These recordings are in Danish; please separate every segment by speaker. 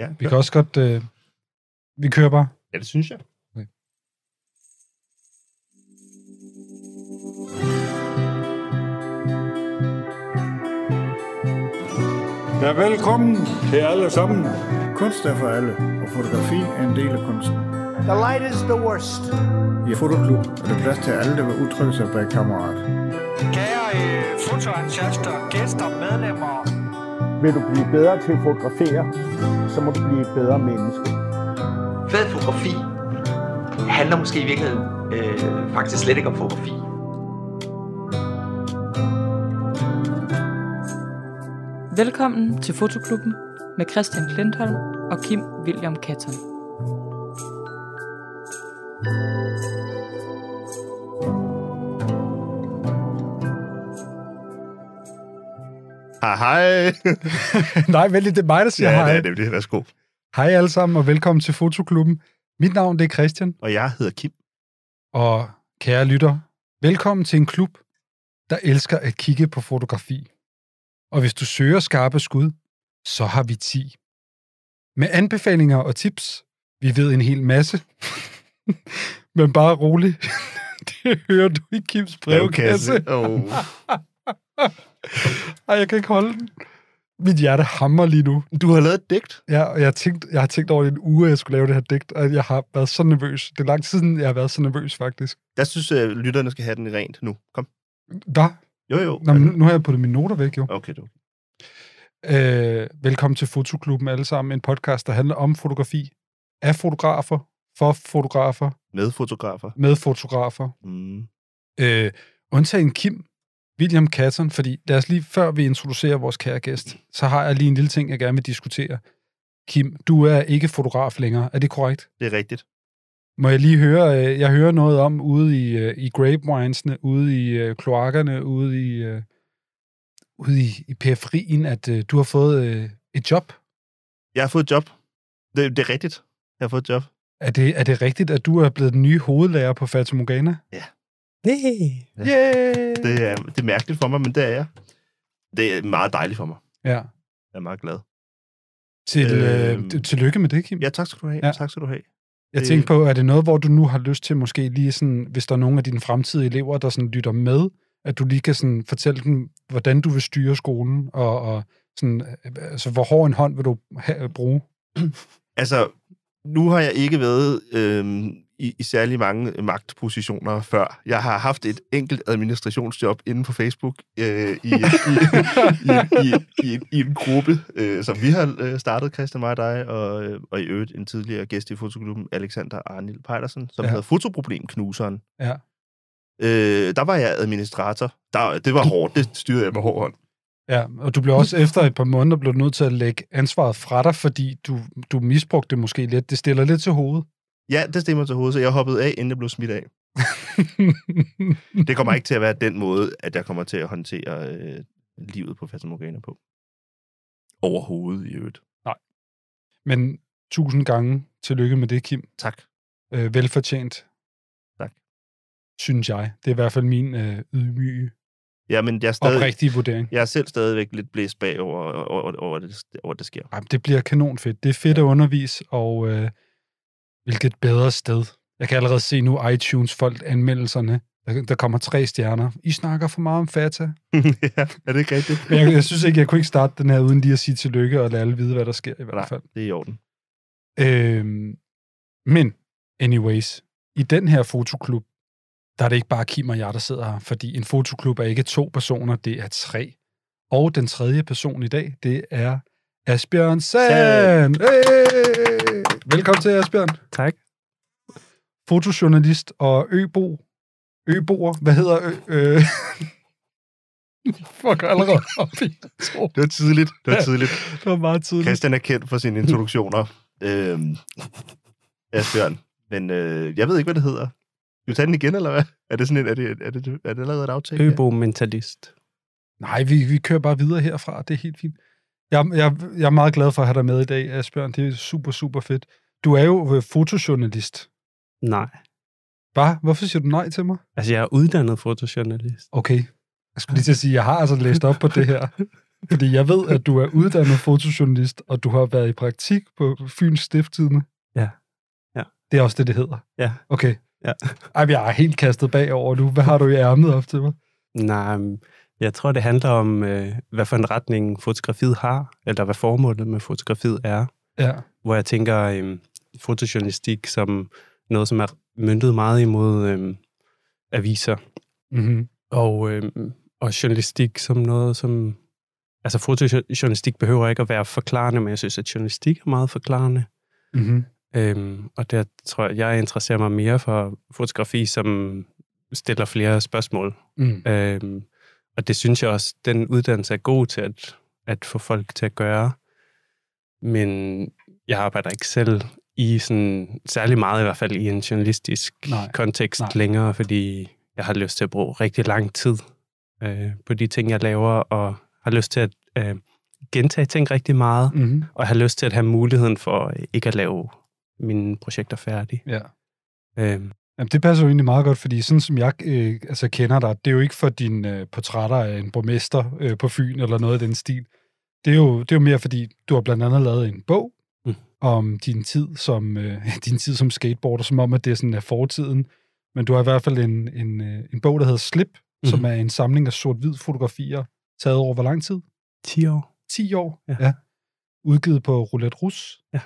Speaker 1: Ja,
Speaker 2: Vi kan også godt... Øh, vi kører bare.
Speaker 1: ja, det synes jeg.
Speaker 3: Ja, velkommen til alle sammen. Kunst er for alle, og fotografi er en del af kunsten.
Speaker 4: The light is the worst.
Speaker 3: I Fotoklub er der plads til alle, der vil udtrykke sig bag kameraet.
Speaker 4: Kære øh, fotoentusiaster, gæster, medlemmer.
Speaker 5: Vil du blive bedre til at fotografere, så må du blive et bedre menneske.
Speaker 6: Fed fotografi handler måske i virkeligheden øh, faktisk slet ikke om fotografi.
Speaker 7: Velkommen til Fotoklubben med Christian Klintholm og Kim William Katton.
Speaker 1: Hej, hej.
Speaker 2: Nej, vent lige, det er mig, der siger
Speaker 1: ja,
Speaker 2: hej.
Speaker 1: det er det. Værsgo.
Speaker 2: Hej alle sammen, og velkommen til Fotoklubben. Mit navn det er Christian,
Speaker 1: Og jeg hedder Kim.
Speaker 2: og kære lytter, velkommen til en klub, der elsker at kigge på fotografi. Og hvis du søger skarpe skud, så har vi 10. Med anbefalinger og tips, vi ved en hel masse. Men bare rolig, det hører du i Kims brevkasse.
Speaker 1: Oh.
Speaker 2: Ej, jeg kan ikke holde den. Mit hjerte hammer lige nu.
Speaker 1: Du har lavet et digt.
Speaker 2: Ja, og jeg har, tænkt, jeg har tænkt over en uge, at jeg skulle lave det her digt, og jeg har været så nervøs. Det er lang tid siden, jeg har været så nervøs, faktisk.
Speaker 1: Jeg synes, at lytterne skal have den rent nu. Kom.
Speaker 2: Hvad?
Speaker 1: Jo, jo.
Speaker 2: Nå, nu, nu har jeg puttet mine noter væk, jo.
Speaker 1: Okay, du.
Speaker 2: Øh, velkommen til Fotoklubben alle sammen, en podcast, der handler om fotografi. Af fotografer, for fotografer,
Speaker 1: Med fotografer.
Speaker 2: med fotografer.
Speaker 1: Mm.
Speaker 2: Øh, undtagen Kim, William Catton, fordi lad os lige, før vi introducerer vores kære gæst, så har jeg lige en lille ting, jeg gerne vil diskutere. Kim, du er ikke fotograf længere, er det korrekt?
Speaker 1: Det er rigtigt.
Speaker 2: Må jeg lige høre, øh, jeg hører noget om ude i, øh, i grapewinesene, ude i øh, kloakkerne, ude i, ude i, i periferien, at du har fået et job.
Speaker 1: Jeg har fået et job. Det, det er rigtigt. Jeg har fået et job.
Speaker 2: Er det, er det rigtigt, at du er blevet den nye hovedlærer på Fata Morgana?
Speaker 1: Ja.
Speaker 2: Yeah.
Speaker 1: Ja.
Speaker 2: Yeah.
Speaker 1: Det er, det er mærkeligt for mig, men det er jeg. Det er meget dejligt for mig.
Speaker 2: Ja.
Speaker 1: Jeg er meget glad.
Speaker 2: Til, øh, øh, tillykke med det, Kim.
Speaker 1: Ja, tak skal du have.
Speaker 2: Ja.
Speaker 1: Tak skal du have.
Speaker 2: Jeg tænkte på, er det noget, hvor du nu har lyst til måske lige sådan, hvis der er nogle af dine fremtidige elever, der sådan lytter med, at du lige kan sådan fortælle dem, hvordan du vil styre skolen, og, og sådan, øh, altså, hvor hård en hånd vil du have, bruge?
Speaker 1: Altså, nu har jeg ikke været øhm, i, i særlig mange magtpositioner før. Jeg har haft et enkelt administrationsjob inden for Facebook øh, i, i, i, i, i, en, i en gruppe, øh, som vi har øh, startet, Christian, mig og dig, og, øh, og i øvrigt en tidligere gæst i fotoklubben, Alexander Arnil Pejdersen, som
Speaker 2: Ja.
Speaker 1: hedder Fotoproblemknuseren.
Speaker 2: Ja.
Speaker 1: Øh, der var jeg administrator. Der, det var hårdt. Det styrede jeg med hård hånd.
Speaker 2: Ja, og du blev også efter et par måneder blevet nødt til at lægge ansvaret fra dig, fordi du, du misbrugte det måske lidt. Det stiller lidt til hovedet.
Speaker 1: Ja, det stemmer til hovedet, så jeg hoppede af, inden jeg blev smidt af. Det kommer ikke til at være den måde, at jeg kommer til at håndtere øh, livet på Fata Morgana på. Overhovedet i øvrigt.
Speaker 2: Men tusind gange tillykke med det, Kim.
Speaker 1: Tak.
Speaker 2: Øh, velfortjent.
Speaker 1: Tak.
Speaker 2: Synes jeg. Det er i hvert fald min øh, ydmyge,
Speaker 1: Ja, men jeg er, stadig,
Speaker 2: oprigtige vurdering.
Speaker 1: jeg er selv stadigvæk lidt blæst bag over, over, over, det, over det sker.
Speaker 2: Ej, det bliver kanonfedt. Det er fedt at undervise, og øh, hvilket bedre sted. Jeg kan allerede se nu iTunes folk anmeldelserne. Der, der kommer tre stjerner. I snakker for meget om Fata.
Speaker 1: ja, er det ikke rigtigt?
Speaker 2: Men jeg, jeg synes ikke, jeg kunne ikke starte den her, uden lige at sige tillykke og lade alle vide, hvad der sker i hvert
Speaker 1: Nej,
Speaker 2: fald.
Speaker 1: det er i orden.
Speaker 2: Øhm, men, anyways, i den her fotoklub, der er det ikke bare Kim og jeg, der sidder her, fordi en fotoklub er ikke to personer, det er tre. Og den tredje person i dag, det er Asbjørn Sand. Hey! Velkommen til, Asbjørn.
Speaker 8: Tak.
Speaker 2: Fotojournalist og øbo. Øboer. Hvad hedder ø... Øh... Fuck, allerede op i to.
Speaker 1: Det var tidligt. Det var
Speaker 2: Ja.
Speaker 1: tidligt.
Speaker 2: Det var meget tidligt.
Speaker 1: Christian er kendt for sine introduktioner. øhm, Asbjørn. Men øh, jeg ved ikke, hvad det hedder. Skal vi tage den igen, eller hvad? Er det sådan en, er det, er det, er det allerede et aftale?
Speaker 8: Øbo-mentalist.
Speaker 2: Nej, vi, vi kører bare videre herfra. Det er helt fint. Jeg, jeg, jeg er meget glad for at have dig med i dag, Asbjørn. Det er super, super fedt. Du er jo øh, fotojournalist.
Speaker 8: Nej.
Speaker 2: Hvad? Hvorfor siger du nej til mig?
Speaker 8: Altså, jeg er uddannet fotojournalist.
Speaker 2: Okay. Jeg skulle lige til at sige, at jeg har altså læst op på det her. Fordi jeg ved, at du er uddannet fotojournalist, og du har været i praktik på Fyns Stifttidende.
Speaker 8: Ja. Ja.
Speaker 2: Det er også det, det hedder.
Speaker 8: Ja.
Speaker 2: Okay.
Speaker 8: Ja.
Speaker 2: Ej, jeg er helt kastet bagover nu. Hvad har du i ærmet op til mig?
Speaker 8: Nej, jeg tror, det handler om, øh, hvad for en retning fotografiet har, eller hvad formålet med fotografiet er.
Speaker 2: Ja.
Speaker 8: Hvor jeg tænker øh, fotojournalistik som noget, som er myndet meget imod øh, aviser.
Speaker 2: Mm-hmm.
Speaker 8: Og, øh, og journalistik som noget, som... Altså fotojournalistik behøver ikke at være forklarende, men jeg synes, at journalistik er meget forklarende.
Speaker 2: Mm-hmm.
Speaker 8: Øhm, og der tror jeg, jeg interesserer mig mere for fotografi, som stiller flere spørgsmål.
Speaker 2: Mm.
Speaker 8: Øhm, og det synes jeg også, den uddannelse er god til at, at få folk til at gøre. Men jeg arbejder ikke selv i sådan, særlig meget i hvert fald i en journalistisk
Speaker 2: Nej.
Speaker 8: kontekst
Speaker 2: Nej.
Speaker 8: længere, fordi jeg har lyst til at bruge rigtig lang tid øh, på de ting, jeg laver, og har lyst til at øh, gentage ting rigtig meget,
Speaker 2: Mm-hmm.
Speaker 8: og har lyst til at have muligheden for øh, ikke at lave mine projekter færdige.
Speaker 2: Ja.
Speaker 8: Øhm,
Speaker 2: Jamen, det passer jo egentlig meget godt, fordi sådan som jeg øh, altså kender dig, det er jo ikke for dine øh, portrætter af en borgmester øh, på Fyn eller noget af den stil. Det er, jo, det er jo mere fordi, du har blandt andet lavet en bog
Speaker 8: Mm.
Speaker 2: om din tid som øh, din tid som skateboarder, som om, at det er sådan er fortiden. Men du har i hvert fald en, en, øh, en bog, der hedder Slip, mm. som er en samling af sort-hvid fotografier, taget over hvor lang tid?
Speaker 8: 10 år.
Speaker 2: 10 år.
Speaker 8: Ja.
Speaker 2: ja. Udgivet på Roulette Rus.
Speaker 8: Ja.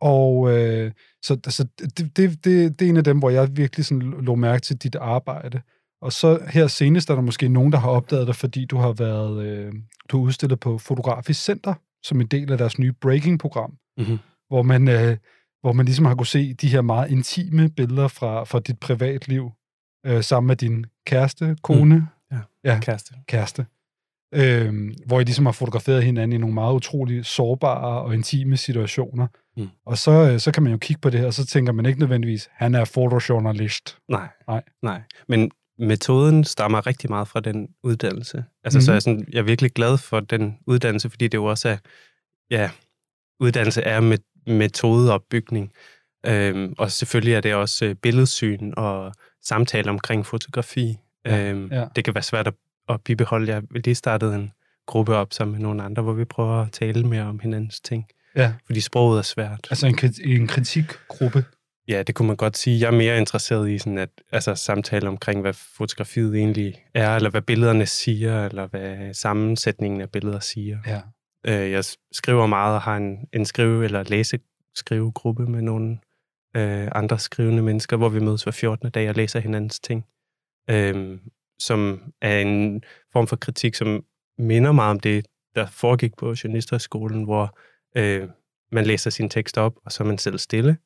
Speaker 2: Og øh, så, så det, det, det, det er en af dem, hvor jeg virkelig sådan lå mærke til dit arbejde. Og så her senest er der måske nogen, der har opdaget dig, fordi du har været øh, du har udstillet på Fotografisk Center, som en del af deres nye Breaking-program,
Speaker 8: Mm-hmm.
Speaker 2: hvor man, øh, hvor man ligesom har kunne se de her meget intime billeder fra, fra dit privatliv, øh, sammen med din kæreste, kone,
Speaker 8: Mm. Ja.
Speaker 2: Ja.
Speaker 8: Kæreste.
Speaker 2: kæreste, øh, hvor I ligesom har fotograferet hinanden i nogle meget utrolig sårbare og intime situationer.
Speaker 8: Mm.
Speaker 2: Og så, øh, så kan man jo kigge på det her, og så tænker man ikke nødvendigvis, han er fotojournalist.
Speaker 8: Nej.
Speaker 2: Nej.
Speaker 8: Nej. Men metoden stammer rigtig meget fra den uddannelse. Altså, mm-hmm. så
Speaker 2: Mhm.
Speaker 8: er jeg, sådan, jeg er virkelig glad for den uddannelse, fordi det jo også er, ja, uddannelse er med, metodeopbygning. Øhm, og selvfølgelig er det også øh, billedsyn og samtale omkring fotografi.
Speaker 2: Ja,
Speaker 8: øhm,
Speaker 2: ja.
Speaker 8: Det kan være svært at, at bibeholde. Jeg lige startet en gruppe op sammen med nogle andre, hvor vi prøver at tale mere om hinandens ting.
Speaker 2: Ja,
Speaker 8: Fordi sproget er svært.
Speaker 2: altså en, en kritikgruppe.
Speaker 8: Ja, det kunne man godt sige. Jeg er mere interesseret i sådan at, altså, samtale omkring, hvad fotografiet egentlig er, eller hvad billederne siger, eller hvad sammensætningen af billeder siger.
Speaker 2: Ja.
Speaker 8: Øh, jeg skriver meget og har en, en skrive- eller læse-skrivegruppe med nogle øh, andre skrivende mennesker, hvor vi mødes hver 14. dag og læser hinandens ting. Øh, som er en form for kritik, som minder meget om det, der foregik på journalisterskolen, hvor øh, man læser sin tekst op, og så er man selv stille,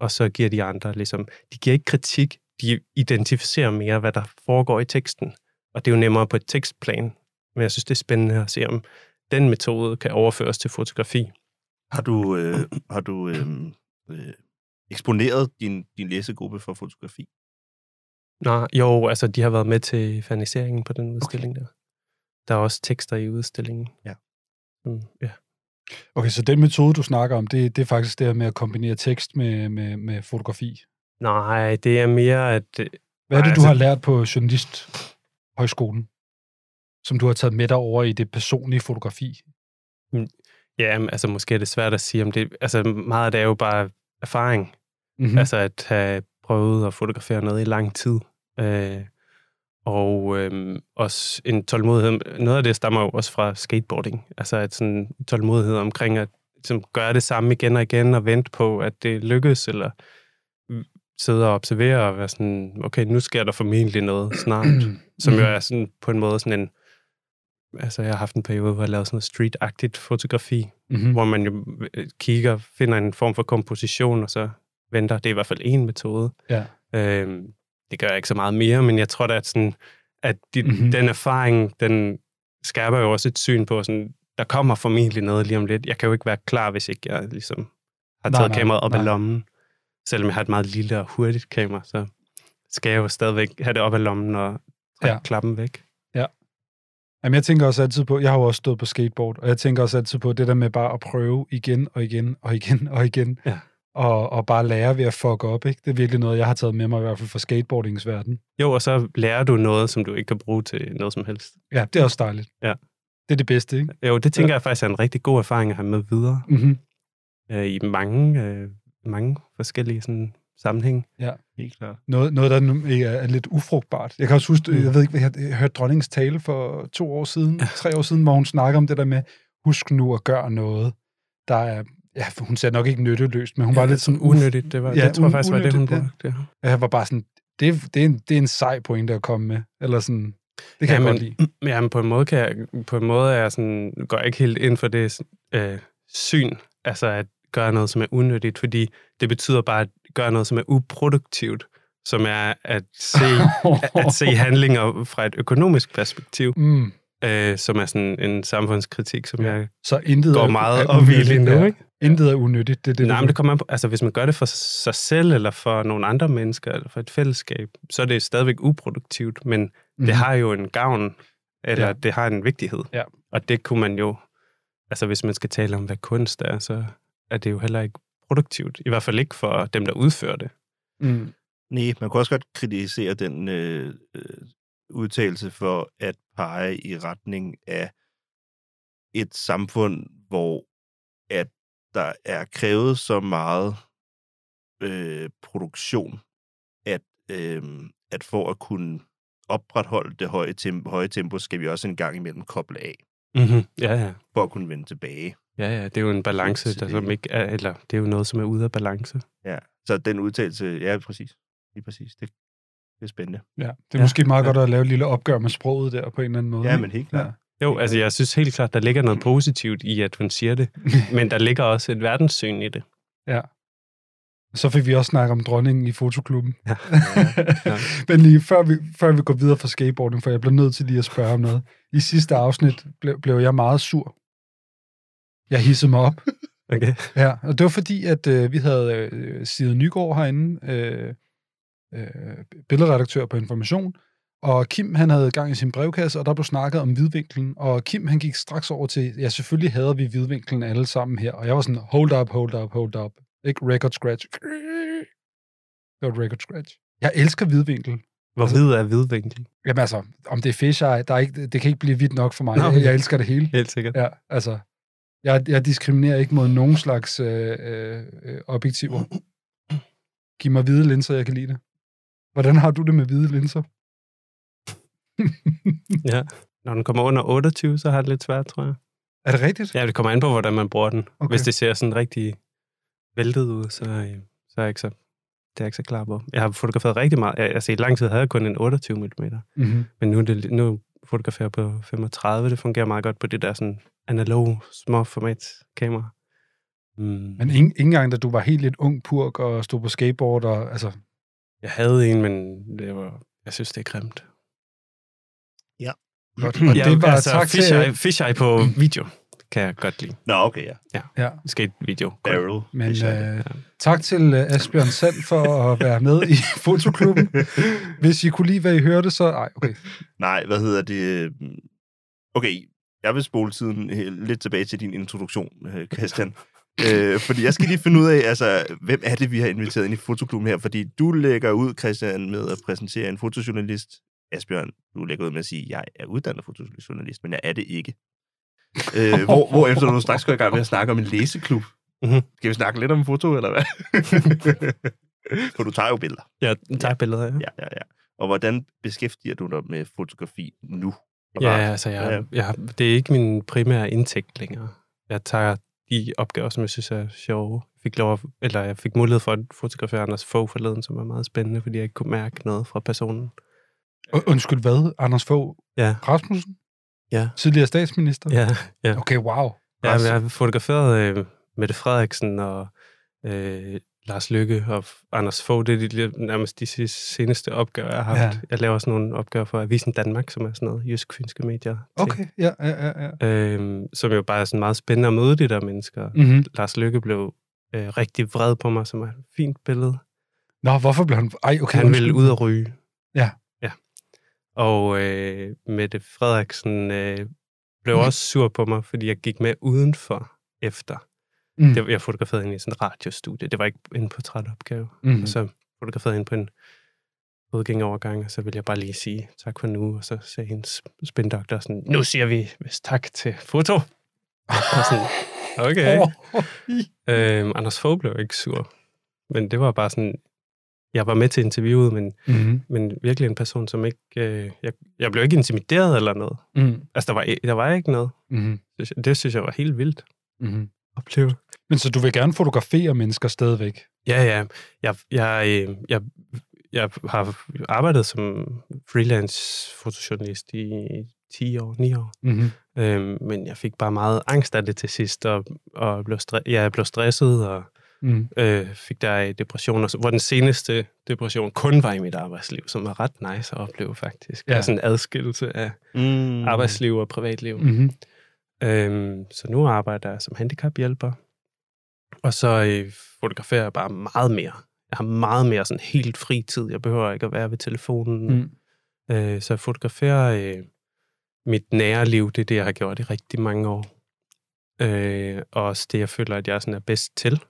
Speaker 8: og så giver de andre ligesom, de giver ikke kritik, de identificerer mere, hvad der foregår i teksten. Og det er jo nemmere på et tekstplan. Men jeg synes, det er spændende at se, om den metode kan overføres til fotografi.
Speaker 1: Har du, øh, har du øh, øh, eksponeret din, din læsegruppe for fotografi?
Speaker 8: Nå, jo, altså de har været med til faniseringen på den udstilling okay. der. Der er også tekster i udstillingen.
Speaker 1: Ja.
Speaker 8: Mm, ja.
Speaker 2: Okay, så den metode, du snakker om, det, det er faktisk det her med at kombinere tekst med, med, med fotografi.
Speaker 8: Nej, det er mere, at... øh,
Speaker 2: Hvad er det,
Speaker 8: Nej,
Speaker 2: du
Speaker 8: altså-
Speaker 2: har lært på Journalisthøjskolen, som du har taget med dig over i det personlige fotografi?
Speaker 8: Ja, men, altså måske er det svært at sige om det. Altså meget af det er jo bare erfaring.
Speaker 2: Mm-hmm.
Speaker 8: Mm. Altså at have prøvet at fotografere noget i lang tid. Øh, og øh, også en tålmodighed. Noget af det stammer jo også fra skateboarding. Altså at sådan tålmodighed omkring at ligesom, gøre det samme igen og igen og vente på, at det lykkes, eller sidde og observere og være sådan, okay, nu sker der formentlig noget snart. som jo er sådan på en måde sådan en, altså jeg har haft en periode, hvor jeg lavede sådan noget street-agtigt fotografi,
Speaker 2: mm-hmm.
Speaker 8: hvor man jo øh, kigger, finder en form for komposition, og så venter. Det er i hvert fald en metode.
Speaker 2: Ja.
Speaker 8: Øhm, det gør jeg ikke så meget mere, men jeg tror da, at, sådan, at de,
Speaker 2: Mhm.
Speaker 8: mm-hmm. den erfaring, den skærper jo også et syn på, sådan, der kommer formentlig noget lige om lidt. Jeg kan jo ikke være klar, hvis ikke jeg ligesom har taget
Speaker 2: nej,
Speaker 8: kameraet op
Speaker 2: nej.
Speaker 8: af lommen. Selvom jeg har et meget lille og hurtigt kamera, så skal jeg jo stadigvæk have det op af lommen og
Speaker 2: Ja.
Speaker 8: ja. klappen væk.
Speaker 2: Jamen, jeg tænker også altid på, jeg har jo også stået på skateboard, og jeg tænker også altid på det der med bare at prøve igen og igen og igen og igen,
Speaker 8: Ja.
Speaker 2: Og, og bare lære ved at fuck op, ikke? Det er virkelig noget, jeg har taget med mig i hvert fald fra skateboardingens verden.
Speaker 8: Jo, og så lærer du noget, som du ikke kan bruge til noget som helst.
Speaker 2: Ja, det er også dejligt.
Speaker 8: Ja.
Speaker 2: Det er det bedste, ikke?
Speaker 8: Jo, det tænker jeg faktisk er en rigtig god erfaring at have med videre
Speaker 2: Mm-hmm.
Speaker 8: øh, i mange, øh, mange forskellige sådan, sammenhænge.
Speaker 1: Helt klart.
Speaker 2: Noget, noget, der nu er, er lidt ufrugtbart. Jeg kan også huske,
Speaker 8: Mm.
Speaker 2: jeg ved ikke, hvad jeg, jeg hørte dronningens tale for to år siden, tre år siden, hvor hun snakker om det der med, husk nu at gøre noget, der er, ja, hun sagde nok ikke nytteløst, men hun var lidt sådan
Speaker 8: unødigt. Det, var,
Speaker 2: Ja,
Speaker 8: ja, det tror jeg faktisk var det, hun brugte. Ja.
Speaker 2: Jeg var bare sådan, det, er- det, er en, det er en sej pointe at komme med. Eller sådan, det kan
Speaker 8: Ja,
Speaker 2: jeg
Speaker 8: men-
Speaker 2: godt lide.
Speaker 8: Jamen, på en måde, kan jeg, på en måde er jeg sådan, går jeg ikke helt ind for det øh, syn, altså at gøre noget, som er unødigt, fordi det betyder bare at gøre noget, som er uproduktivt, som er at se, at se handlinger fra et økonomisk perspektiv,
Speaker 2: Mm.
Speaker 8: Øh, som er sådan en samfundskritik, som jeg
Speaker 2: Så intet
Speaker 8: går meget op i lige nu. Ikke?
Speaker 2: Intet er unødigt. Det, er det,
Speaker 8: Nej, men det kommer an på, altså hvis man gør det for sig selv, eller for nogle andre mennesker, eller for et fællesskab, så er det stadigvæk uproduktivt, men mm.
Speaker 2: Mhm.
Speaker 8: det har jo en gavn, eller
Speaker 2: Ja.
Speaker 8: det har en vigtighed.
Speaker 2: Ja.
Speaker 8: Og det kunne man jo, altså hvis man skal tale om, hvad kunst er, så er det jo heller ikke produktivt. I hvert fald ikke for dem, der udfører det.
Speaker 2: Mm.
Speaker 1: Nej, man kan også godt kritisere den øh, øh, udtalelse for at pege i retning af et samfund, hvor at der er krævet så meget øh, produktion, at, øh, at for at kunne opretholde det høje tempo, høje tempo, skal vi også en gang imellem koble af,
Speaker 8: Mm-hmm. Ja, ja.
Speaker 1: for at kunne vende tilbage.
Speaker 8: Ja, ja, det er jo en balance, der som ikke er, eller det er jo noget, som er ude af balance.
Speaker 1: Ja, så den udtalelse, ja, præcis. Lige præcis. Det, det er spændende.
Speaker 2: Ja, det er
Speaker 8: Ja,
Speaker 2: måske meget
Speaker 8: ja.
Speaker 2: godt at lave et lille opgør med sproget der på en eller anden måde.
Speaker 1: Ja, men helt klart.
Speaker 8: Jo, altså jeg synes helt klart, der ligger noget positivt i, at hun siger det, men der ligger også et verdenssyn i det.
Speaker 2: Så fik vi også snakket om dronningen i fotoklubben.
Speaker 8: Ja. Ja.
Speaker 2: Men lige før vi, før vi går videre fra skateboarding, for jeg bliver nødt til lige at spørge om noget. I sidste afsnit blev, blev jeg meget sur. Jeg hissede mig op.
Speaker 8: Okay.
Speaker 2: Ja, og det var fordi, at øh, vi havde øh, Side Nygaard herinde, øh, øh, billedredaktør på Information, og Kim han havde gang i sin brevkasse, og der blev snakket om hvidvinklen, og Kim han gik straks over til, ja selvfølgelig hader vi hvidvinklen alle sammen her, og jeg var sådan, hold up, hold up, hold up. Ikke record scratch. Det var et record scratch. Jeg elsker hvidvinkel.
Speaker 8: Hvor hvid er hvidvinkel?
Speaker 2: Jamen altså, om det er fisheye, der er ikke, det kan ikke blive hvidt nok for mig.
Speaker 8: Nå,
Speaker 2: Jeg, jeg elsker det hele.
Speaker 8: Helt sikkert.
Speaker 2: Ja, altså, jeg, jeg diskriminerer ikke mod nogen slags øh, øh, øh, objektiver. Giv mig hvide linser, jeg kan lide det. Hvordan har du det med hvide linser?
Speaker 8: Ja. Når den kommer under 28, så har det lidt svært, tror jeg.
Speaker 2: Er det rigtigt?
Speaker 8: Ja, det kommer an på, hvordan man bruger den.
Speaker 2: Okay.
Speaker 8: Hvis det ser sådan rigtig væltet ud, så, øh, så er jeg ikke så, det er jeg ikke så klar på. Jeg har fotograferet rigtig meget. Jeg- Altså i lang tid havde jeg kun en 28 mm,
Speaker 2: Mm-hmm.
Speaker 8: men nu, det, nu fotograferer jeg på 35. Det fungerer meget godt på det der sådan analog, små format kamera. Mm.
Speaker 2: Men ikke, ikke engang, da du var helt lidt ung purk og stod på skateboard, og, altså,
Speaker 8: Jeg havde en, men det var, jeg synes, det er grimt.
Speaker 2: godt. Og
Speaker 8: Ja,
Speaker 2: det var
Speaker 8: altså,
Speaker 2: tak
Speaker 8: fisheye,
Speaker 2: til...
Speaker 8: fisheye på video kan jeg godt lide.
Speaker 1: Nå, okay, ja.
Speaker 2: Ja,
Speaker 8: Skate-video.
Speaker 1: Barrel.
Speaker 2: men
Speaker 1: hvis jeg-
Speaker 2: øh, tak til øh, Asbjørn Sand for at være med i fotoklubben. Hvis I kunne lide, hvad I hørte, så... Ej, okay.
Speaker 1: Nej, hvad hedder det? Okay, jeg vil spole tiden øh, lidt tilbage til din introduktion, øh, Christian. Øh, fordi jeg skal lige finde ud af, altså, hvem er det, vi har inviteret ind i fotoklubben her? Fordi du lægger ud, Christian, med at præsentere en fotojournalist. Asbjørn, du lægger ud med at sige, at jeg er uddannet fotojournalist, men jeg er det ikke. øh, hvor, hvor efter du straks går i gang med at snakke om en læseklub.
Speaker 8: Mhm.
Speaker 1: Skal vi snakke lidt om foto, eller hvad? For du tager jo billeder.
Speaker 8: Jeg tager billeder, ja.
Speaker 1: Ja, ja, ja. Og hvordan beskæftiger du dig med fotografi nu?
Speaker 8: Ja, altså, jeg,
Speaker 1: Ja, ja.
Speaker 8: jeg, det er ikke min primære indtægt længere. Jeg tager de opgaver, som jeg synes er sjove. Jeg fik, lov at, eller jeg fik mulighed for at fotografere Anders Fogh forleden, som var meget spændende, fordi jeg ikke kunne mærke noget fra personen.
Speaker 2: Und- Undskyld, hvad? Anders Fogh
Speaker 8: Ja.
Speaker 2: Rasmussen?
Speaker 8: Ja.
Speaker 2: Tidligere statsminister?
Speaker 8: Ja, ja.
Speaker 2: Okay, wow.
Speaker 8: Ja, jeg har fotograferet øh, Mette Frederiksen og øh, Lars Lykke og Anders Fogh. Det er de, nærmest de sidste- seneste opgaver, jeg har haft.
Speaker 2: Ja.
Speaker 8: Jeg laver også nogle opgaver for Avisen Danmark, som er sådan noget jysk-fynske medier.
Speaker 2: Okay, ja, ja, ja. ja.
Speaker 8: Øhm, som jo bare er sådan meget spændende at møde de der mennesker.
Speaker 2: Mm-hmm.
Speaker 8: Lars Lykke blev øh, rigtig vred på mig, som er et fint billede.
Speaker 2: Nå, hvorfor blev han... Ej, okay,
Speaker 8: Han ville ud og ryge.
Speaker 2: Ja.
Speaker 8: Ja. Og øh, Mette Frederiksen øh, blev
Speaker 2: Mhm.
Speaker 8: også sur på mig, fordi jeg gik med udenfor efter.
Speaker 2: Mm.
Speaker 8: Det, jeg fotograferede hende i sådan en radiostudie. Det var ikke en portrætopgave.
Speaker 2: Mm.
Speaker 8: Og så fotograferede hende på en fodgængerovergang, og så ville jeg bare lige sige tak for nu, og så sagde hendes spindoktor sådan, nu siger vi vist tak til foto. Og sådan, okay. øhm, Anders Fogh blev ikke sur, men det var bare sådan, jeg var med til interviewet, men,
Speaker 2: Mm-hmm.
Speaker 8: men virkelig en person, som ikke, øh, jeg, jeg blev ikke intimideret eller noget.
Speaker 2: Mm.
Speaker 8: Altså, der var, der var ikke noget.
Speaker 2: Mm-hmm.
Speaker 8: Det, det synes jeg var helt vildt
Speaker 2: Mm-hmm.
Speaker 8: at opleve.
Speaker 2: Men så du vil gerne fotografere mennesker stadigvæk?
Speaker 8: Ja, ja. Jeg, jeg, øh, jeg, jeg har arbejdet som freelance fotojournalist i 10 år, 9 år.
Speaker 2: Mm-hmm.
Speaker 8: Øhm, men jeg fik bare meget angst af det til sidst, og, og blev stre- ja, jeg blev stresset, og
Speaker 2: Mm.
Speaker 8: øh, fik der depression, og så, hvor den seneste depression kun var i mit arbejdsliv, som var ret nice at opleve faktisk.
Speaker 2: Ja.
Speaker 8: Altså en adskillelse af
Speaker 1: Mm.
Speaker 8: arbejdsliv og privatliv.
Speaker 2: Mm-hmm.
Speaker 8: Øhm, så nu arbejder jeg som handicaphjælper, og så øh, fotograferer jeg bare meget mere. Jeg har meget mere sådan helt fri tid. Jeg behøver ikke at være ved telefonen.
Speaker 2: Mm.
Speaker 8: Øh, så jeg fotograferer øh, mit nære liv. Det er det, jeg har gjort i rigtig mange år. Øh, og også det, jeg føler, at jeg sådan er bedst til.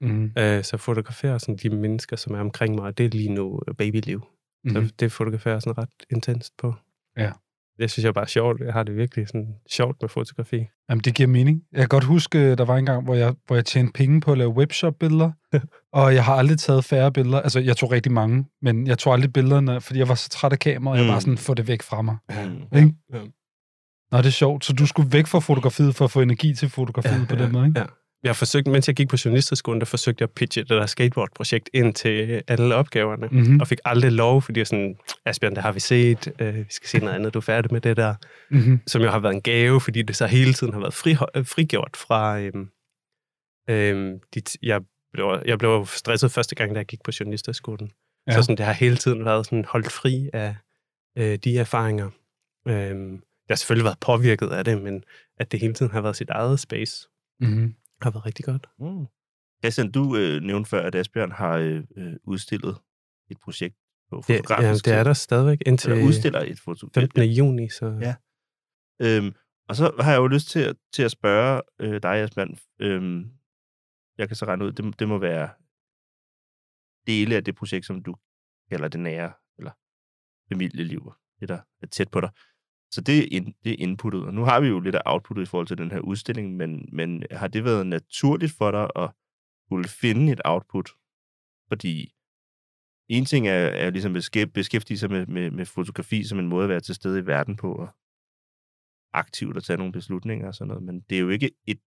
Speaker 2: Mm.
Speaker 8: Øh, så fotograferer sådan de mennesker, som er omkring mig, og det er lige nu øh, babyliv. Mm.
Speaker 2: Mm.
Speaker 8: Så det fotograferer jeg sådan ret intenst på.
Speaker 2: Ja.
Speaker 8: Det synes jeg bare er sjovt. Jeg har det virkelig sådan sjovt med fotografi.
Speaker 2: Jamen, det giver mening. Jeg kan godt huske, øh, der var en gang, hvor jeg, hvor jeg tjente penge på at lave webshop-billeder, og jeg har aldrig taget færre billeder. Altså, jeg tog rigtig mange, men jeg tog aldrig billederne, fordi jeg var så træt af kameraet, og jeg
Speaker 1: Mm.
Speaker 2: bare sådan, få det væk fra mig.
Speaker 1: Mm.
Speaker 2: Ikke?
Speaker 8: Ja.
Speaker 2: Nå, det er sjovt. Så du skulle væk fra fotografiet for at få energi til fotografiet ja, på den måde, ikke?
Speaker 8: Ja. Jeg forsøgte, mens jeg gik på journalisterskolen, der forsøgte jeg at pitche det der skateboard-projekt ind til alle opgaverne. Mm.
Speaker 2: Mm-hmm.
Speaker 8: Og fik aldrig lov, fordi jeg sådan, Asbjørn, det har vi set, øh, vi skal se noget andet, du er færdig med det der.
Speaker 2: Mm-hmm.
Speaker 8: Som jo har været en gave, fordi det så hele tiden har været fri, øh, frigjort fra... Øhm, øhm, dit, jeg, blev, jeg blev stresset første gang, da jeg gik på journalisterskolen.
Speaker 2: Ja.
Speaker 8: Så sådan, det har hele tiden været sådan holdt fri af øh, de erfaringer. Øhm, jeg har selvfølgelig været påvirket af det, men at det hele tiden har været sit eget space,
Speaker 2: Mm-hmm.
Speaker 8: Har været rigtig godt.
Speaker 1: Mm. Christian, du øh, nævnte før, at Asbjørn har øh, øh, udstillet et projekt på
Speaker 8: Det, ja,
Speaker 1: fotografisk
Speaker 8: det er der stadigvæk indtil
Speaker 1: Eller udstiller et foto.
Speaker 8: 15. juni, så
Speaker 1: Ja. Øhm, og så har jeg jo lyst til at, til at spørge øh, dig, Asbjørn. Øhm, jeg kan så regne ud, det, det må være dele af det projekt, som du kalder det nære, eller familieliv, det der er tæt på dig. Så det er, in, det er inputtet. Og nu har vi jo lidt af outputtet i forhold til den her udstilling, men, men har det været naturligt for dig at skulle finde et output? Fordi en ting er, er ligesom at beskæftige sig med, med, med fotografi som en måde at være til stede i verden på, og aktivt at tage nogle beslutninger og sådan noget, men det er jo ikke et,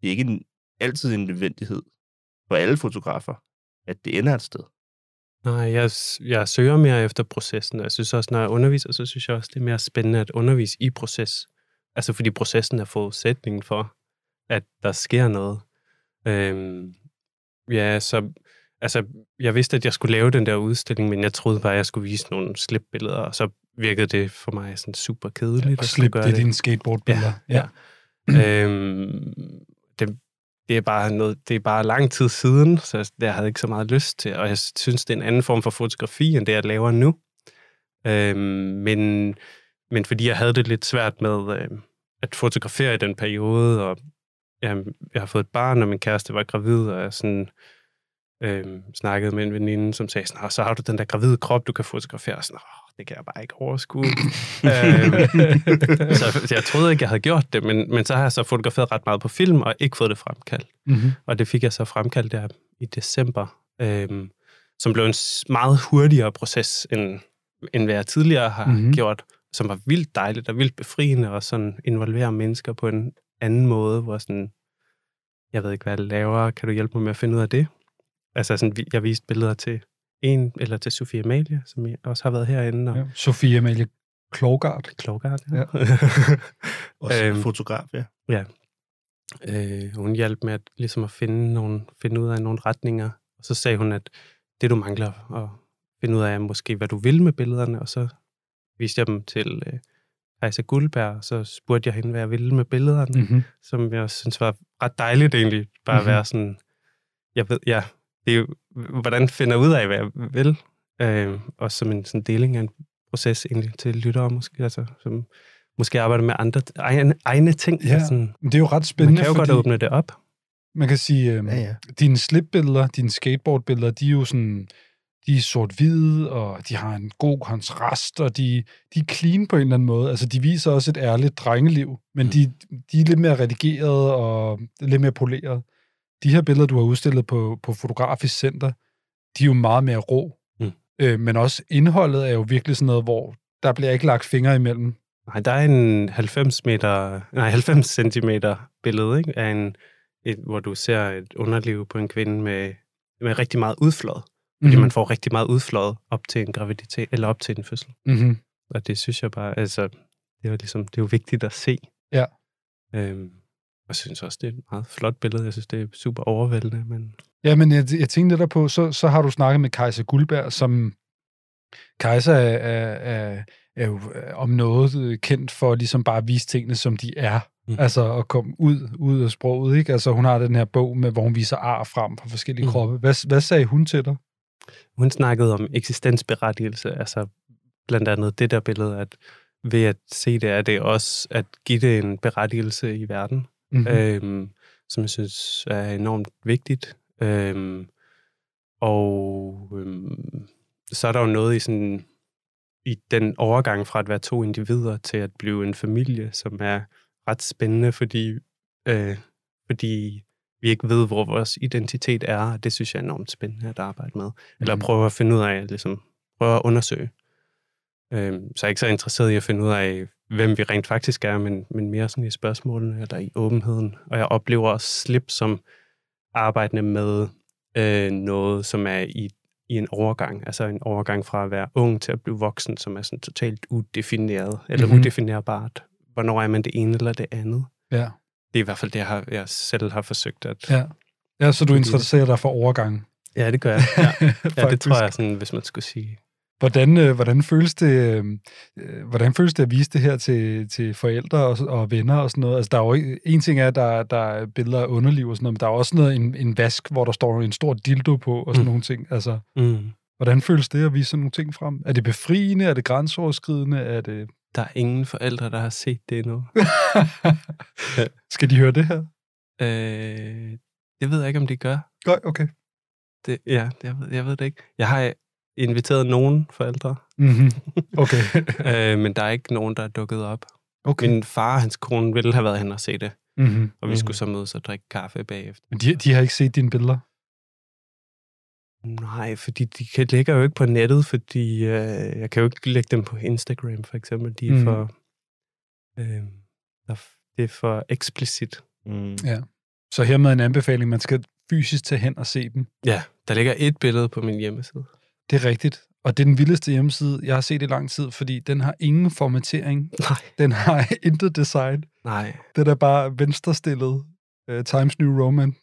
Speaker 1: det er ikke en, altid en nødvendighed for alle fotografer, at det ender et sted.
Speaker 8: Nej, jeg, jeg søger mere efter processen, og jeg synes også, når jeg underviser, så synes jeg også, det er mere spændende at undervise i proces. Altså fordi processen er forudsætningen for, at der sker noget. Øhm, ja, så altså, jeg vidste, at jeg skulle lave den der udstilling, men jeg troede bare, at jeg skulle vise nogle slipbilleder, og så virkede det for mig sådan super kedeligt.
Speaker 2: Og
Speaker 8: at skulle
Speaker 2: slip, det er dine skateboardbilleder.
Speaker 8: Ja, ja. øhm, det, det er bare noget, det er bare lang tid siden, så jeg havde ikke så meget lyst til, og jeg synes, det er en anden form for fotografi, end det, jeg laver nu. Øhm, men, men fordi jeg havde det lidt svært med øh, at fotografere i den periode, og jeg, jeg har fået et barn, og min kæreste var gravid, og jeg sådan, øh, snakkede med en veninde, som sagde sådan, så har du den der gravide krop, du kan fotografere. Og sådan, det kan jeg bare ikke overskue. øhm, så, så jeg troede ikke, jeg havde gjort det, men, men så har jeg så fotograferet ret meget på film, og ikke fået det fremkaldt.
Speaker 2: Mm-hmm.
Speaker 8: Og det fik jeg så fremkaldt der i december, øhm, som blev en meget hurtigere proces, end, end hvad jeg tidligere har
Speaker 2: Mhm.
Speaker 8: mm-hmm. gjort, som var vildt dejligt og vildt befriende, og sådan involvere mennesker på en anden måde, hvor sådan, jeg ved ikke, hvad jeg laver, kan du hjælpe mig med at finde ud af det? Altså sådan, jeg viste billeder til en, eller til Sofie Amalie, som jeg også har været herinde, og
Speaker 2: Ja. Sofie Amalie Klogart.
Speaker 8: Klogart,
Speaker 2: Ja.
Speaker 1: Også
Speaker 8: Øhm,
Speaker 1: øhm, fotograf, ja.
Speaker 8: Øh, hun hjalp med at, ligesom at finde, nogle, finde ud af nogle retninger. Og så sagde hun, at det, du mangler at finde ud af, er måske, hvad du vil med billederne. Og så viste jeg dem til øh, Kajsa Guldberg, og så spurgte jeg hende, hvad jeg ville med billederne, mm.
Speaker 2: Mm-hmm.
Speaker 8: som jeg synes var ret dejligt egentlig. Bare
Speaker 2: Mhm.
Speaker 8: at være sådan, jeg ved, ja, det er jo, hvordan finder jeg ud af, hvad jeg vil. Øh, også som en sådan deling af en proces egentlig til lyttere måske, altså, som måske arbejder med andre egne, egne ting.
Speaker 2: Ja,
Speaker 8: sådan,
Speaker 2: Men det er jo ret
Speaker 8: man
Speaker 2: spændende,
Speaker 8: kan jo
Speaker 2: fordi
Speaker 8: godt åbne det op.
Speaker 2: man kan sige, øhm,
Speaker 1: Ja, ja.
Speaker 2: dine slipbilleder, dine skateboardbilleder, de er jo sådan, de er sort-hvide, og de har en god kontrast, og de, de er clean på en eller anden måde. Altså, de viser også et ærligt drengeliv, men de, de er lidt mere redigeret og lidt mere poleret. De her billeder, du har udstillet på, på Fotografisk Center, de er jo meget mere rå.
Speaker 8: Mm.
Speaker 2: Øh, men også indholdet er jo virkelig sådan noget, hvor der bliver ikke lagt fingre imellem.
Speaker 8: Nej, der er en 90 meter, nej, 90 centimeter billede, ikke? Af en, et, hvor du ser et underliv på en kvinde med, med rigtig meget udflået. Fordi
Speaker 2: Mhm.
Speaker 8: man får rigtig meget udflået op til en graviditet, eller op til en fødsel.
Speaker 2: Mm-hmm.
Speaker 8: Og det synes jeg bare, altså, det er ligesom, det er jo vigtigt at se.
Speaker 2: Ja.
Speaker 8: Øhm, jeg synes også, det er et meget flot billede. Jeg synes, det er super overvældende, men
Speaker 2: Ja, men jeg, jeg tænkte lidt på, så, så har du snakket med Kajsa Guldberg, som Kajsa er, er, er, er jo øh, om noget øh, kendt for ligesom bare at vise tingene, som de er. Mm. Altså at komme ud, ud af sproget, ikke? Altså hun har den her bog, med, hvor hun viser ar frem fra forskellige mm. kroppe. Hvad, hvad sagde hun til dig?
Speaker 8: hun snakkede om eksistensberettigelse, altså blandt andet det der billede, at ved at se det, er det også at give det en berettigelse i verden,
Speaker 2: Mm-hmm.
Speaker 8: øhm, som jeg synes er enormt vigtigt. Øhm, og øhm, så er der jo noget i sådan i den overgang fra at være to individer til at blive en familie, som er ret spændende, fordi, øh, fordi vi ikke ved, hvor vores identitet er, og det synes jeg er enormt spændende at arbejde med. Eller
Speaker 2: Mhm.
Speaker 8: prøve at finde ud af, ligesom, prøve at undersøge. Øhm, så jeg er ikke så interesseret i at finde ud af, hvem vi rent faktisk er, men, men mere sådan i spørgsmålene eller i åbenheden. Og jeg oplever også slip som arbejdende med øh, noget, som er i, i en overgang. Altså en overgang fra at være ung til at blive voksen, som er sådan totalt udefineret, eller
Speaker 2: Mhm.
Speaker 8: mm-hmm. udefinerbart. Hvornår er man det ene eller det andet?
Speaker 2: Ja.
Speaker 8: Det er i hvert fald det, jeg, har, jeg selv har forsøgt at...
Speaker 2: ja. Ja, så du interesserer dig for overgang.
Speaker 8: ja det gør jeg. Ja. ja, det tror jeg, sådan, hvis man skulle sige.
Speaker 2: Hvordan, øh, hvordan, føles det, øh, hvordan føles det at vise det her til, til forældre og, og venner og sådan noget? Altså, der er jo en ting er, at der, der er billeder af underliv og sådan noget, men der er også noget, en, en vask, hvor der står en stor dildo på og sådan
Speaker 8: Mm.
Speaker 2: nogle ting. Altså,
Speaker 8: Mm.
Speaker 2: hvordan føles det at vise sådan nogle ting frem? Er det befriende? Er det grænseoverskridende? Er det...
Speaker 8: Der er ingen forældre, der har set det endnu.
Speaker 2: Skal de høre det her?
Speaker 8: øh, det ved jeg ikke, om de gør.
Speaker 2: Godt, okay.
Speaker 8: Det, ja, jeg, ved, jeg ved det ikke. Jeg har inviteret nogen forældre,
Speaker 2: Mm-hmm. Okay.
Speaker 8: øh, men der er ikke nogen, der er dukket op.
Speaker 2: okay.
Speaker 8: Min far og hans kone ville have været hen og se det,
Speaker 2: Mm-hmm.
Speaker 8: og vi skulle så mødes og drikke kaffe bagefter.
Speaker 2: Men de, de har ikke set dine billeder?
Speaker 8: Nej, fordi de kan, ligger jo ikke på nettet, fordi øh, jeg kan jo ikke lægge dem på Instagram, for eksempel. De er
Speaker 2: Mhm.
Speaker 8: for... Øh, det er for eksplicit.
Speaker 1: Mm.
Speaker 2: Ja. Så hermed en anbefaling, man skal fysisk tage hen og se dem.
Speaker 8: Ja, der ligger et billede på min hjemmeside.
Speaker 2: Det er rigtigt. Og det er den vildeste hjemmeside, jeg har set i lang tid, fordi den har ingen formatering.
Speaker 8: Nej.
Speaker 2: Den har intet design.
Speaker 8: Nej.
Speaker 2: Det er bare venstrestillet uh, Times New Roman.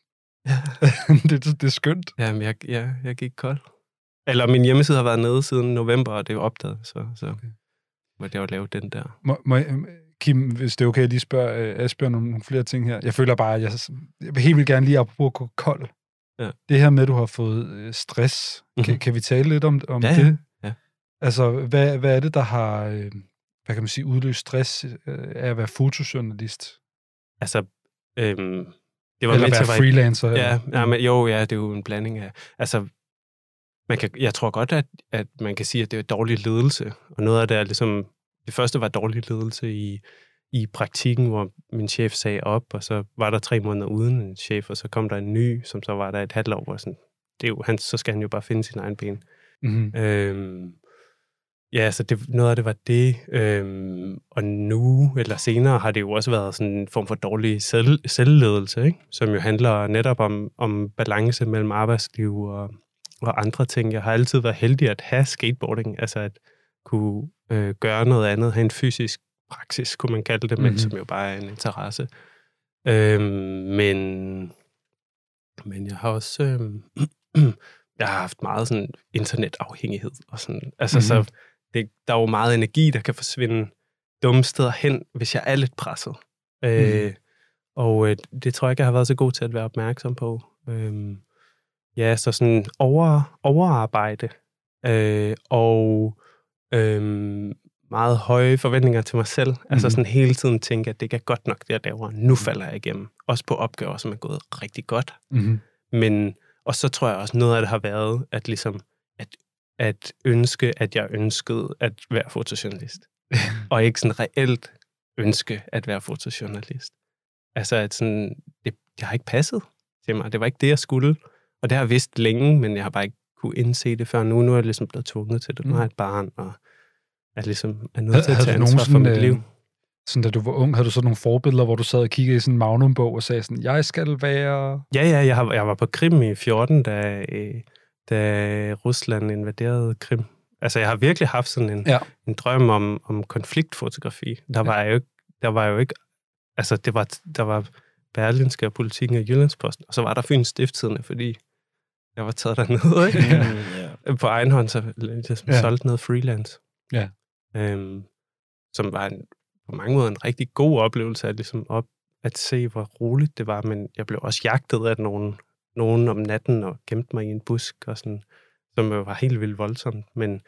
Speaker 8: Ja.
Speaker 2: det, det er skønt.
Speaker 8: Jamen, jeg, ja, jeg gik kold. Eller min hjemmeside har været nede siden november, og det er opdaget, så, så
Speaker 2: Okay.
Speaker 8: okay. måtte jeg jo lave den der.
Speaker 2: Må, må, jeg- Kim, hvis det er okay, jeg lige spørger uh, Asbjørn om nogle flere ting her. Jeg føler bare, at jeg, jeg vil helt vildt gerne lige apropos gå kold.
Speaker 8: Ja.
Speaker 2: Det her med, at du har fået øh, stress, mm-hmm. kan,
Speaker 8: Mhm.
Speaker 2: kan vi tale lidt om, om
Speaker 8: Ja, ja.
Speaker 2: det?
Speaker 8: Ja.
Speaker 2: Altså, hvad, hvad er det, der har, øh, hvad kan man sige, udløst stress øh, af at være fotojournalist?
Speaker 8: Altså, øhm, det var
Speaker 2: Eller
Speaker 8: med til
Speaker 2: være
Speaker 8: at være
Speaker 2: freelancer?
Speaker 8: Ja,
Speaker 2: eller?
Speaker 8: ja men, jo, ja, det er jo en blanding af... Altså, man kan, jeg tror godt, at, at man kan sige, at det er dårlig ledelse. Og noget af det er ligesom... Det første var dårlig ledelse i, i praktikken, hvor min chef sagde op, og så var der tre måneder uden en chef, og så kom der en ny, som så var der et halvt år, hvor sådan, det er jo, han, så skal han jo bare finde sin egen ben.
Speaker 2: Mm-hmm.
Speaker 8: Øhm, ja, så det, noget af det var det. Øhm, og nu, eller senere, har det jo også været sådan en form for dårlig selv, selvledelse, ikke? som jo handler netop om, om balance mellem arbejdsliv og, og andre ting. Jeg har altid været heldig at have skateboarding, altså at kunne øh, gøre noget andet, have en fysisk praksis, kunne man kalde det, men
Speaker 2: Mhm.
Speaker 8: som jo bare er en interesse. Øhm, men, men jeg har også... Øhm, jeg har haft meget sådan internetafhængighed. Og sådan, altså,
Speaker 2: Mhm.
Speaker 8: mm-hmm. så det, der er jo meget energi, der kan forsvinde dumme steder hen, hvis jeg er lidt presset. Mm. Øh, og øh, det tror jeg ikke, jeg har været så god til at være opmærksom på. Øhm, ja, så sådan over, overarbejde øh, og øhm, meget høje forventninger til mig selv. Mm. Altså
Speaker 2: Mhm.
Speaker 8: sådan hele tiden tænke, at det ikke er godt nok, det jeg laver. Nu falder jeg igennem. Også på opgaver, som er gået rigtig godt.
Speaker 2: Mm-hmm.
Speaker 8: Men, og så tror jeg også, noget af det har været, at ligesom, at at ønske, at jeg ønskede at være fotojournalist. og ikke sådan reelt ønske at være fotojournalist. Altså, at sådan, det, det har ikke passet til mig. Det var ikke det, jeg skulle. Og det har jeg vidst længe, men jeg har bare ikke kunne indse det før nu. Nu er jeg ligesom blevet tvunget til det. Nu har jeg et barn, og er ligesom er nødt til at
Speaker 2: Havde
Speaker 8: tage
Speaker 2: du
Speaker 8: ansvar for mit
Speaker 2: øh,
Speaker 8: liv.
Speaker 2: sådan, da du var ung, havde du sådan nogle forbilleder, hvor du sad og kiggede i sådan en Magnum-bog og sagde sådan, jeg skal være...
Speaker 8: Ja, ja, jeg, har, jeg var på Krim i 14, da, øh, da Rusland invaderede Krim. Altså, jeg har virkelig haft sådan en,
Speaker 2: Ja.
Speaker 8: en drøm om, om konfliktfotografi. Der var, jeg jo ikke, der var jo ikke... Altså, det var, der var Berlinske og Politikken og Jyllandsposten, og så var der Fyns Stifttidende, fordi jeg var taget dernede, ikke?
Speaker 1: ja.
Speaker 8: på egen hånd, så ligesom
Speaker 2: Ja.
Speaker 8: ja. solgte noget freelance.
Speaker 2: Ja.
Speaker 8: Øhm, som var en, på mange måder en rigtig god oplevelse at, ligesom op, at se, hvor roligt det var, men jeg blev også jagtet af nogen, nogen om natten og gemte mig i en busk, og sådan, som var helt vildt voldsomt. Men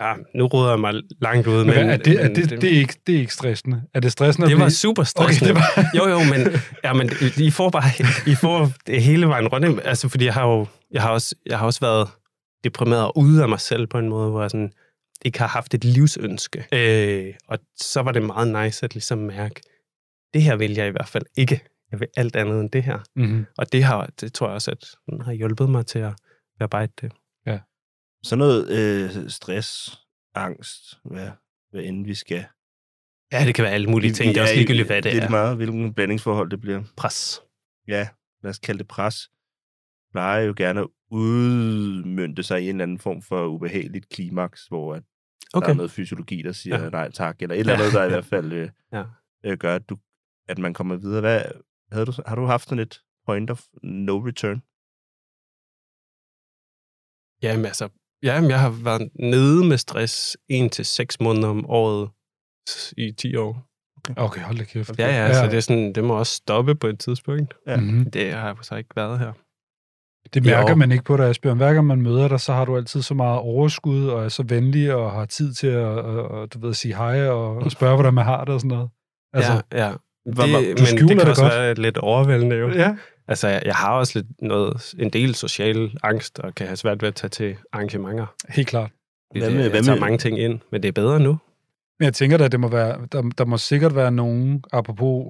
Speaker 8: ja, nu råder jeg mig langt ud.
Speaker 2: Men,
Speaker 8: Men,
Speaker 2: er det, er
Speaker 8: men
Speaker 2: det, det, er ikke, det er ikke stressende. Er det stressende
Speaker 8: det var
Speaker 2: blive...
Speaker 8: super
Speaker 2: Okay,
Speaker 8: stressende.
Speaker 2: det var...
Speaker 8: Jo, jo, men, ja, men I får bare I får det hele vejen rundt. Altså, fordi jeg har jo jeg har også, jeg har også været deprimeret og ude af mig selv på en måde, hvor jeg sådan, ikke har haft et livsønske. Øh, og så var det meget nice at ligesom mærke, det her vil jeg i hvert fald ikke. Jeg vil alt andet end det her.
Speaker 2: Mm-hmm.
Speaker 8: Og det, har, det tror jeg også, at den har hjulpet mig til at bearbejde det.
Speaker 1: Sådan noget øh, stress, angst, hvad, hvad end vi skal.
Speaker 8: Ja, det kan være alle mulige ting. Det er også ligegyldigt, hvad det
Speaker 1: Det er
Speaker 8: er.
Speaker 1: lidt meget, hvilken blandingsforhold det bliver.
Speaker 8: Pres.
Speaker 1: Ja, lad os kalde det pres. Plejer jo gerne at udmyndte sig i en eller anden form for ubehageligt klimaks, hvor at okay. der
Speaker 8: Okay.
Speaker 1: er noget fysiologi, der siger
Speaker 8: Ja.
Speaker 1: ja. nej tak, eller et eller
Speaker 8: Ja.
Speaker 1: andet, der i hvert fald øh,
Speaker 8: Ja.
Speaker 1: øh, gør, at, du, at man kommer videre. Hvad, havde du, har du haft sådan et point of no return?
Speaker 8: Jamen altså, jamen, jeg har været nede med stress en til seks måneder om året i 10 år.
Speaker 2: Okay, hold da kæft.
Speaker 8: Ja, ja, ja. så det, er sådan, det må også stoppe på et tidspunkt.
Speaker 1: Ja.
Speaker 2: Mm-hmm.
Speaker 8: Det har jeg så ikke været her.
Speaker 2: Det mærker
Speaker 8: Jo.
Speaker 2: man ikke på dig, Asbjørn. Hver gang man møder dig, så har du altid så meget overskud, og er så venlig, og har tid til at, at, at du ved, sige hej, og, og spørge, hvordan man har det og sådan noget.
Speaker 8: Altså, ja, ja. Det, men
Speaker 2: du skjuler
Speaker 8: det kan
Speaker 2: det
Speaker 8: også
Speaker 2: godt.
Speaker 8: være lidt overvældende jo.
Speaker 2: ja.
Speaker 8: Altså, jeg, jeg har også lidt noget, en del social angst, og kan have svært ved at tage til arrangementer.
Speaker 2: helt klart.
Speaker 8: Hvad med,
Speaker 1: med-
Speaker 8: jeg
Speaker 1: hvad
Speaker 8: tager
Speaker 1: med-
Speaker 8: mange ting ind, men det er bedre nu.
Speaker 2: Men jeg tænker da, at det må være, der, der må sikkert være nogen, apropos,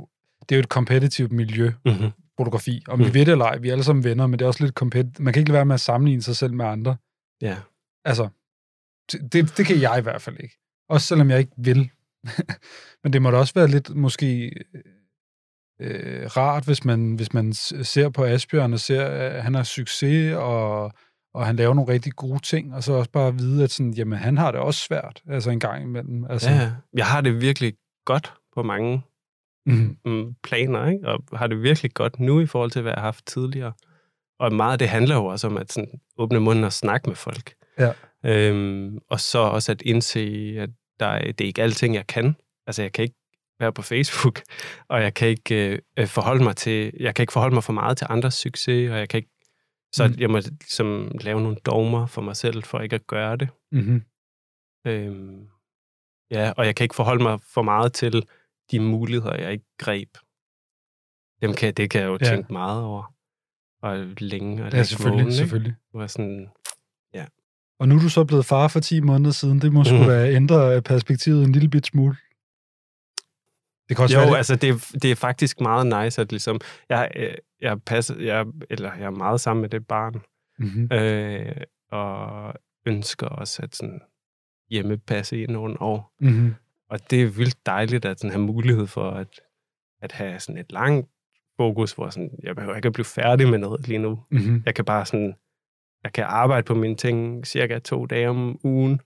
Speaker 2: det er jo et kompetitivt miljø,
Speaker 8: Mm-hmm.
Speaker 2: Fotografi. Om vi
Speaker 8: Mm.
Speaker 2: ved det eller ej, vi er alle sammen venner, men det er også lidt kompetitivt. Man kan ikke lade være med at sammenligne sig selv med andre.
Speaker 8: Ja.
Speaker 2: Altså, det, det kan jeg i hvert fald ikke. Også selvom jeg ikke vil. Men det må da også være lidt måske øh, rart, hvis man, hvis man ser på Asbjørn og ser, at han har succes, og, og han laver nogle rigtig gode ting, og så også bare vide, at sådan, jamen, han har det også svært, altså en gang imellem. Altså,
Speaker 8: ja. jeg har det virkelig godt på mange
Speaker 2: mm,
Speaker 8: mm, planer, ikke? og har det virkelig godt nu i forhold til, hvad jeg har haft tidligere. Og meget af det handler jo også om at sådan, åbne munden og snakke med folk.
Speaker 2: Ja.
Speaker 8: Øhm, og så også at indse, at der er, det er ikke alting, jeg kan. Altså, jeg kan ikke være på Facebook, og jeg kan ikke øh, forholde mig til, jeg kan ikke forholde mig for meget til andres succes, og jeg kan ikke, så
Speaker 2: Mm.
Speaker 8: jeg må ligesom lave nogle dogmer for mig selv, for ikke at gøre det.
Speaker 2: mm-hmm.
Speaker 8: Øhm, ja, og jeg kan ikke forholde mig for meget til de muligheder, jeg ikke greb. Dem kan, det kan jeg jo
Speaker 2: Ja.
Speaker 8: ja. tænke meget over. Og længe. Og
Speaker 2: Ja, selvfølgelig,
Speaker 8: vågen,
Speaker 2: selvfølgelig.
Speaker 8: Jeg sådan,
Speaker 2: Og nu er du så blevet far for 10 måneder siden. Det må sgu da ændre perspektivet en lille bit smule. Det kan også
Speaker 8: jo,
Speaker 2: være, det-
Speaker 8: altså det, er- det er faktisk meget nice, at ligesom, jeg, øh, jeg, passer, jeg, eller jeg er meget sammen med det barn,
Speaker 2: Mhm.
Speaker 8: øh, og ønsker også at sådan hjemmepasse i nogle år.
Speaker 2: Mhm.
Speaker 8: Og det er vildt dejligt at sådan have mulighed for at, at have sådan et langt fokus, hvor sådan, jeg behøver ikke at blive færdig med noget lige nu.
Speaker 2: Mhm.
Speaker 8: Jeg kan bare sådan, jeg kan arbejde på mine ting cirka to dage om ugen,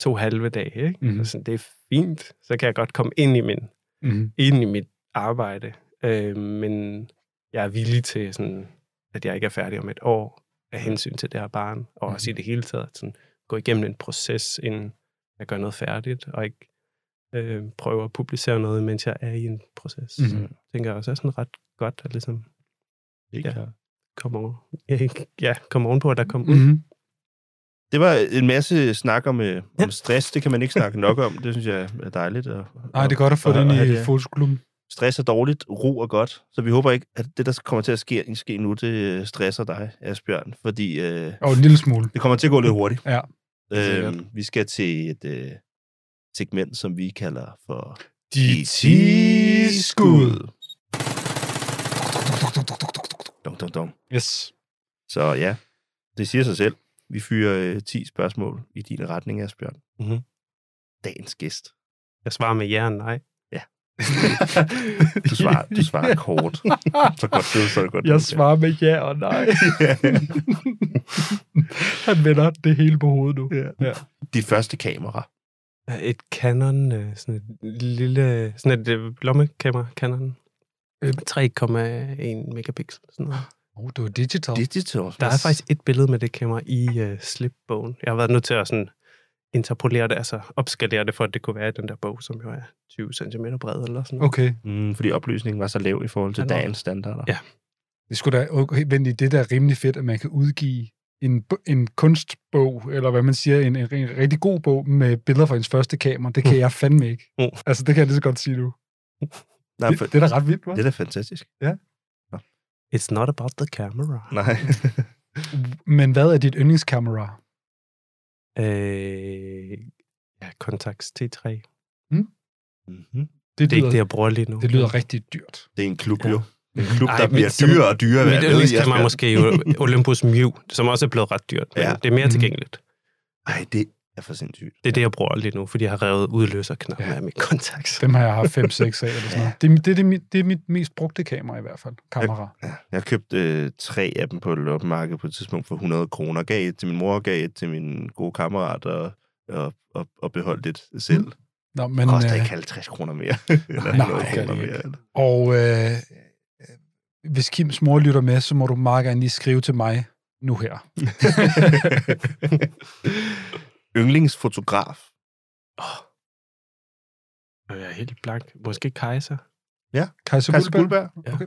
Speaker 8: to halve dage, ikke?
Speaker 2: Mhm.
Speaker 8: Mm. Så det er fint. Så kan jeg godt komme ind i, min,
Speaker 2: Mhm.
Speaker 8: ind i mit arbejde. Øh, men jeg er villig til, sådan, at jeg ikke er færdig om et år af hensyn til det her barn, og også i det hele taget, sådan, gå igennem en proces, inden jeg gør noget færdigt, og ikke øh, prøve at publicere noget, mens jeg er i en proces.
Speaker 2: Mhm.
Speaker 8: Mm. tænker jeg også er sådan ret godt at ligesom
Speaker 1: Helt
Speaker 8: Ja. komme over, ja, komme ovenpå, at der kom.
Speaker 2: Mhm.
Speaker 1: Det var en masse snak om, øh,
Speaker 8: Ja.
Speaker 1: om stress. Det kan man ikke snakke nok om. Det synes jeg er dejligt. Og,
Speaker 2: Nej, det er godt at få
Speaker 1: have
Speaker 2: i
Speaker 1: det.
Speaker 2: fotoklubben.
Speaker 1: Stress er dårligt, ro er godt. Så vi håber ikke, at det, der kommer til at ske, ske nu, det øh, stresser dig, Asbjørn. Fordi øh,
Speaker 2: Og en lille smule.
Speaker 1: det kommer til at gå lidt hurtigt.
Speaker 2: Ja.
Speaker 1: Øh, vi skal til et øh, segment, som vi kalder for...
Speaker 2: De 10 skud. Yes.
Speaker 1: Så ja, det siger sig selv. Vi fyrer øh, 10 spørgsmål i din retning, Asbjørn.
Speaker 8: Mhm.
Speaker 1: Dagens gæst.
Speaker 8: Jeg svarer med ja og nej.
Speaker 1: Du svarer, du svarer kort. Så godt, det så godt.
Speaker 2: Jeg svarer med ja og nej. Han vender det hele på hovedet nu.
Speaker 1: Ja.
Speaker 2: Ja.
Speaker 1: Dit første kamera.
Speaker 8: Et Canon, øh, sådan et lille, sådan et øh, lommekamera, Canon.
Speaker 2: Øh.
Speaker 8: 3,1 megapixel. Sådan noget.
Speaker 2: Oh, det var digital.
Speaker 1: Digital.
Speaker 8: Der er faktisk et billede med det kamera i uh, slipbogen. Jeg har været nødt til at sådan interpolere det, altså opskalere det, for at det kunne være i den der bog, som jo er 20 cm bred eller sådan noget.
Speaker 2: Okay.
Speaker 1: Mm, fordi opløsningen var så lav i forhold til
Speaker 8: var-
Speaker 1: dagens standarder.
Speaker 8: Ja.
Speaker 2: Det skulle da okay, vent, i det der er rimelig fedt, at man kan udgive en, en kunstbog, eller hvad man siger, en, en, en rigtig god bog med billeder fra ens første kamera. Det kan jeg fandme ikke.
Speaker 8: Mm.
Speaker 2: Altså, det kan jeg lige så godt sige nu.
Speaker 1: Nej,
Speaker 2: Det,
Speaker 1: for,
Speaker 2: det er da ret vildt, hva'?
Speaker 1: det er da fantastisk.
Speaker 8: It's not about the camera.
Speaker 1: Nej.
Speaker 2: Men hvad er dit yndlingskamera?
Speaker 8: Øh, ja, Contax T3.
Speaker 1: mm-hmm.
Speaker 2: Det
Speaker 8: Det er ikke det, jeg bruger lige nu.
Speaker 2: det lyder rigtig dyrt.
Speaker 1: Det er en klub,
Speaker 8: Ja.
Speaker 1: jo. En klub,
Speaker 8: Ej,
Speaker 1: der bliver
Speaker 8: som-
Speaker 1: dyrere og dyrere. hver
Speaker 8: Mit
Speaker 1: dag,
Speaker 8: yndlingskamera er måske jo Olympus Mew, som også er blevet ret dyrt. Men
Speaker 1: Ja.
Speaker 8: Det er mere
Speaker 2: Mhm.
Speaker 8: tilgængeligt.
Speaker 1: Ej, det er for sindssygt.
Speaker 8: Det er det, jeg bruger lige nu, fordi jeg har revet udløserknappen
Speaker 2: Ja.
Speaker 8: ja. af min Contax.
Speaker 2: Dem har jeg haft 5-6 af, eller sådan noget. Det, er- det, er det, mit- det er mit mest brugte kamera i hvert fald. Kamera.
Speaker 1: Ja, jeg købte øh, tre af dem på et loppemarked på et tidspunkt for 100 kroner. Gav et til min mor, gav et til min gode kammerat, og, og, og, og beholdt lidt selv. Mm.
Speaker 2: Nå,
Speaker 1: Men, koster
Speaker 2: øh,
Speaker 1: ikke 50 kroner mere. Eller
Speaker 2: nej,
Speaker 1: 100
Speaker 2: det gør
Speaker 1: kroner mere.
Speaker 2: Og øh, hvis Kims mor lytter med, så må du meget gerne lige skrive til mig nu her.
Speaker 1: Yndlingsfotograf.
Speaker 8: Jeg er helt blank. Måske Kaiser.
Speaker 2: Kajsa
Speaker 1: Kajsa
Speaker 2: Guldberg?
Speaker 1: Guldberg.
Speaker 8: Ja.
Speaker 2: Okay.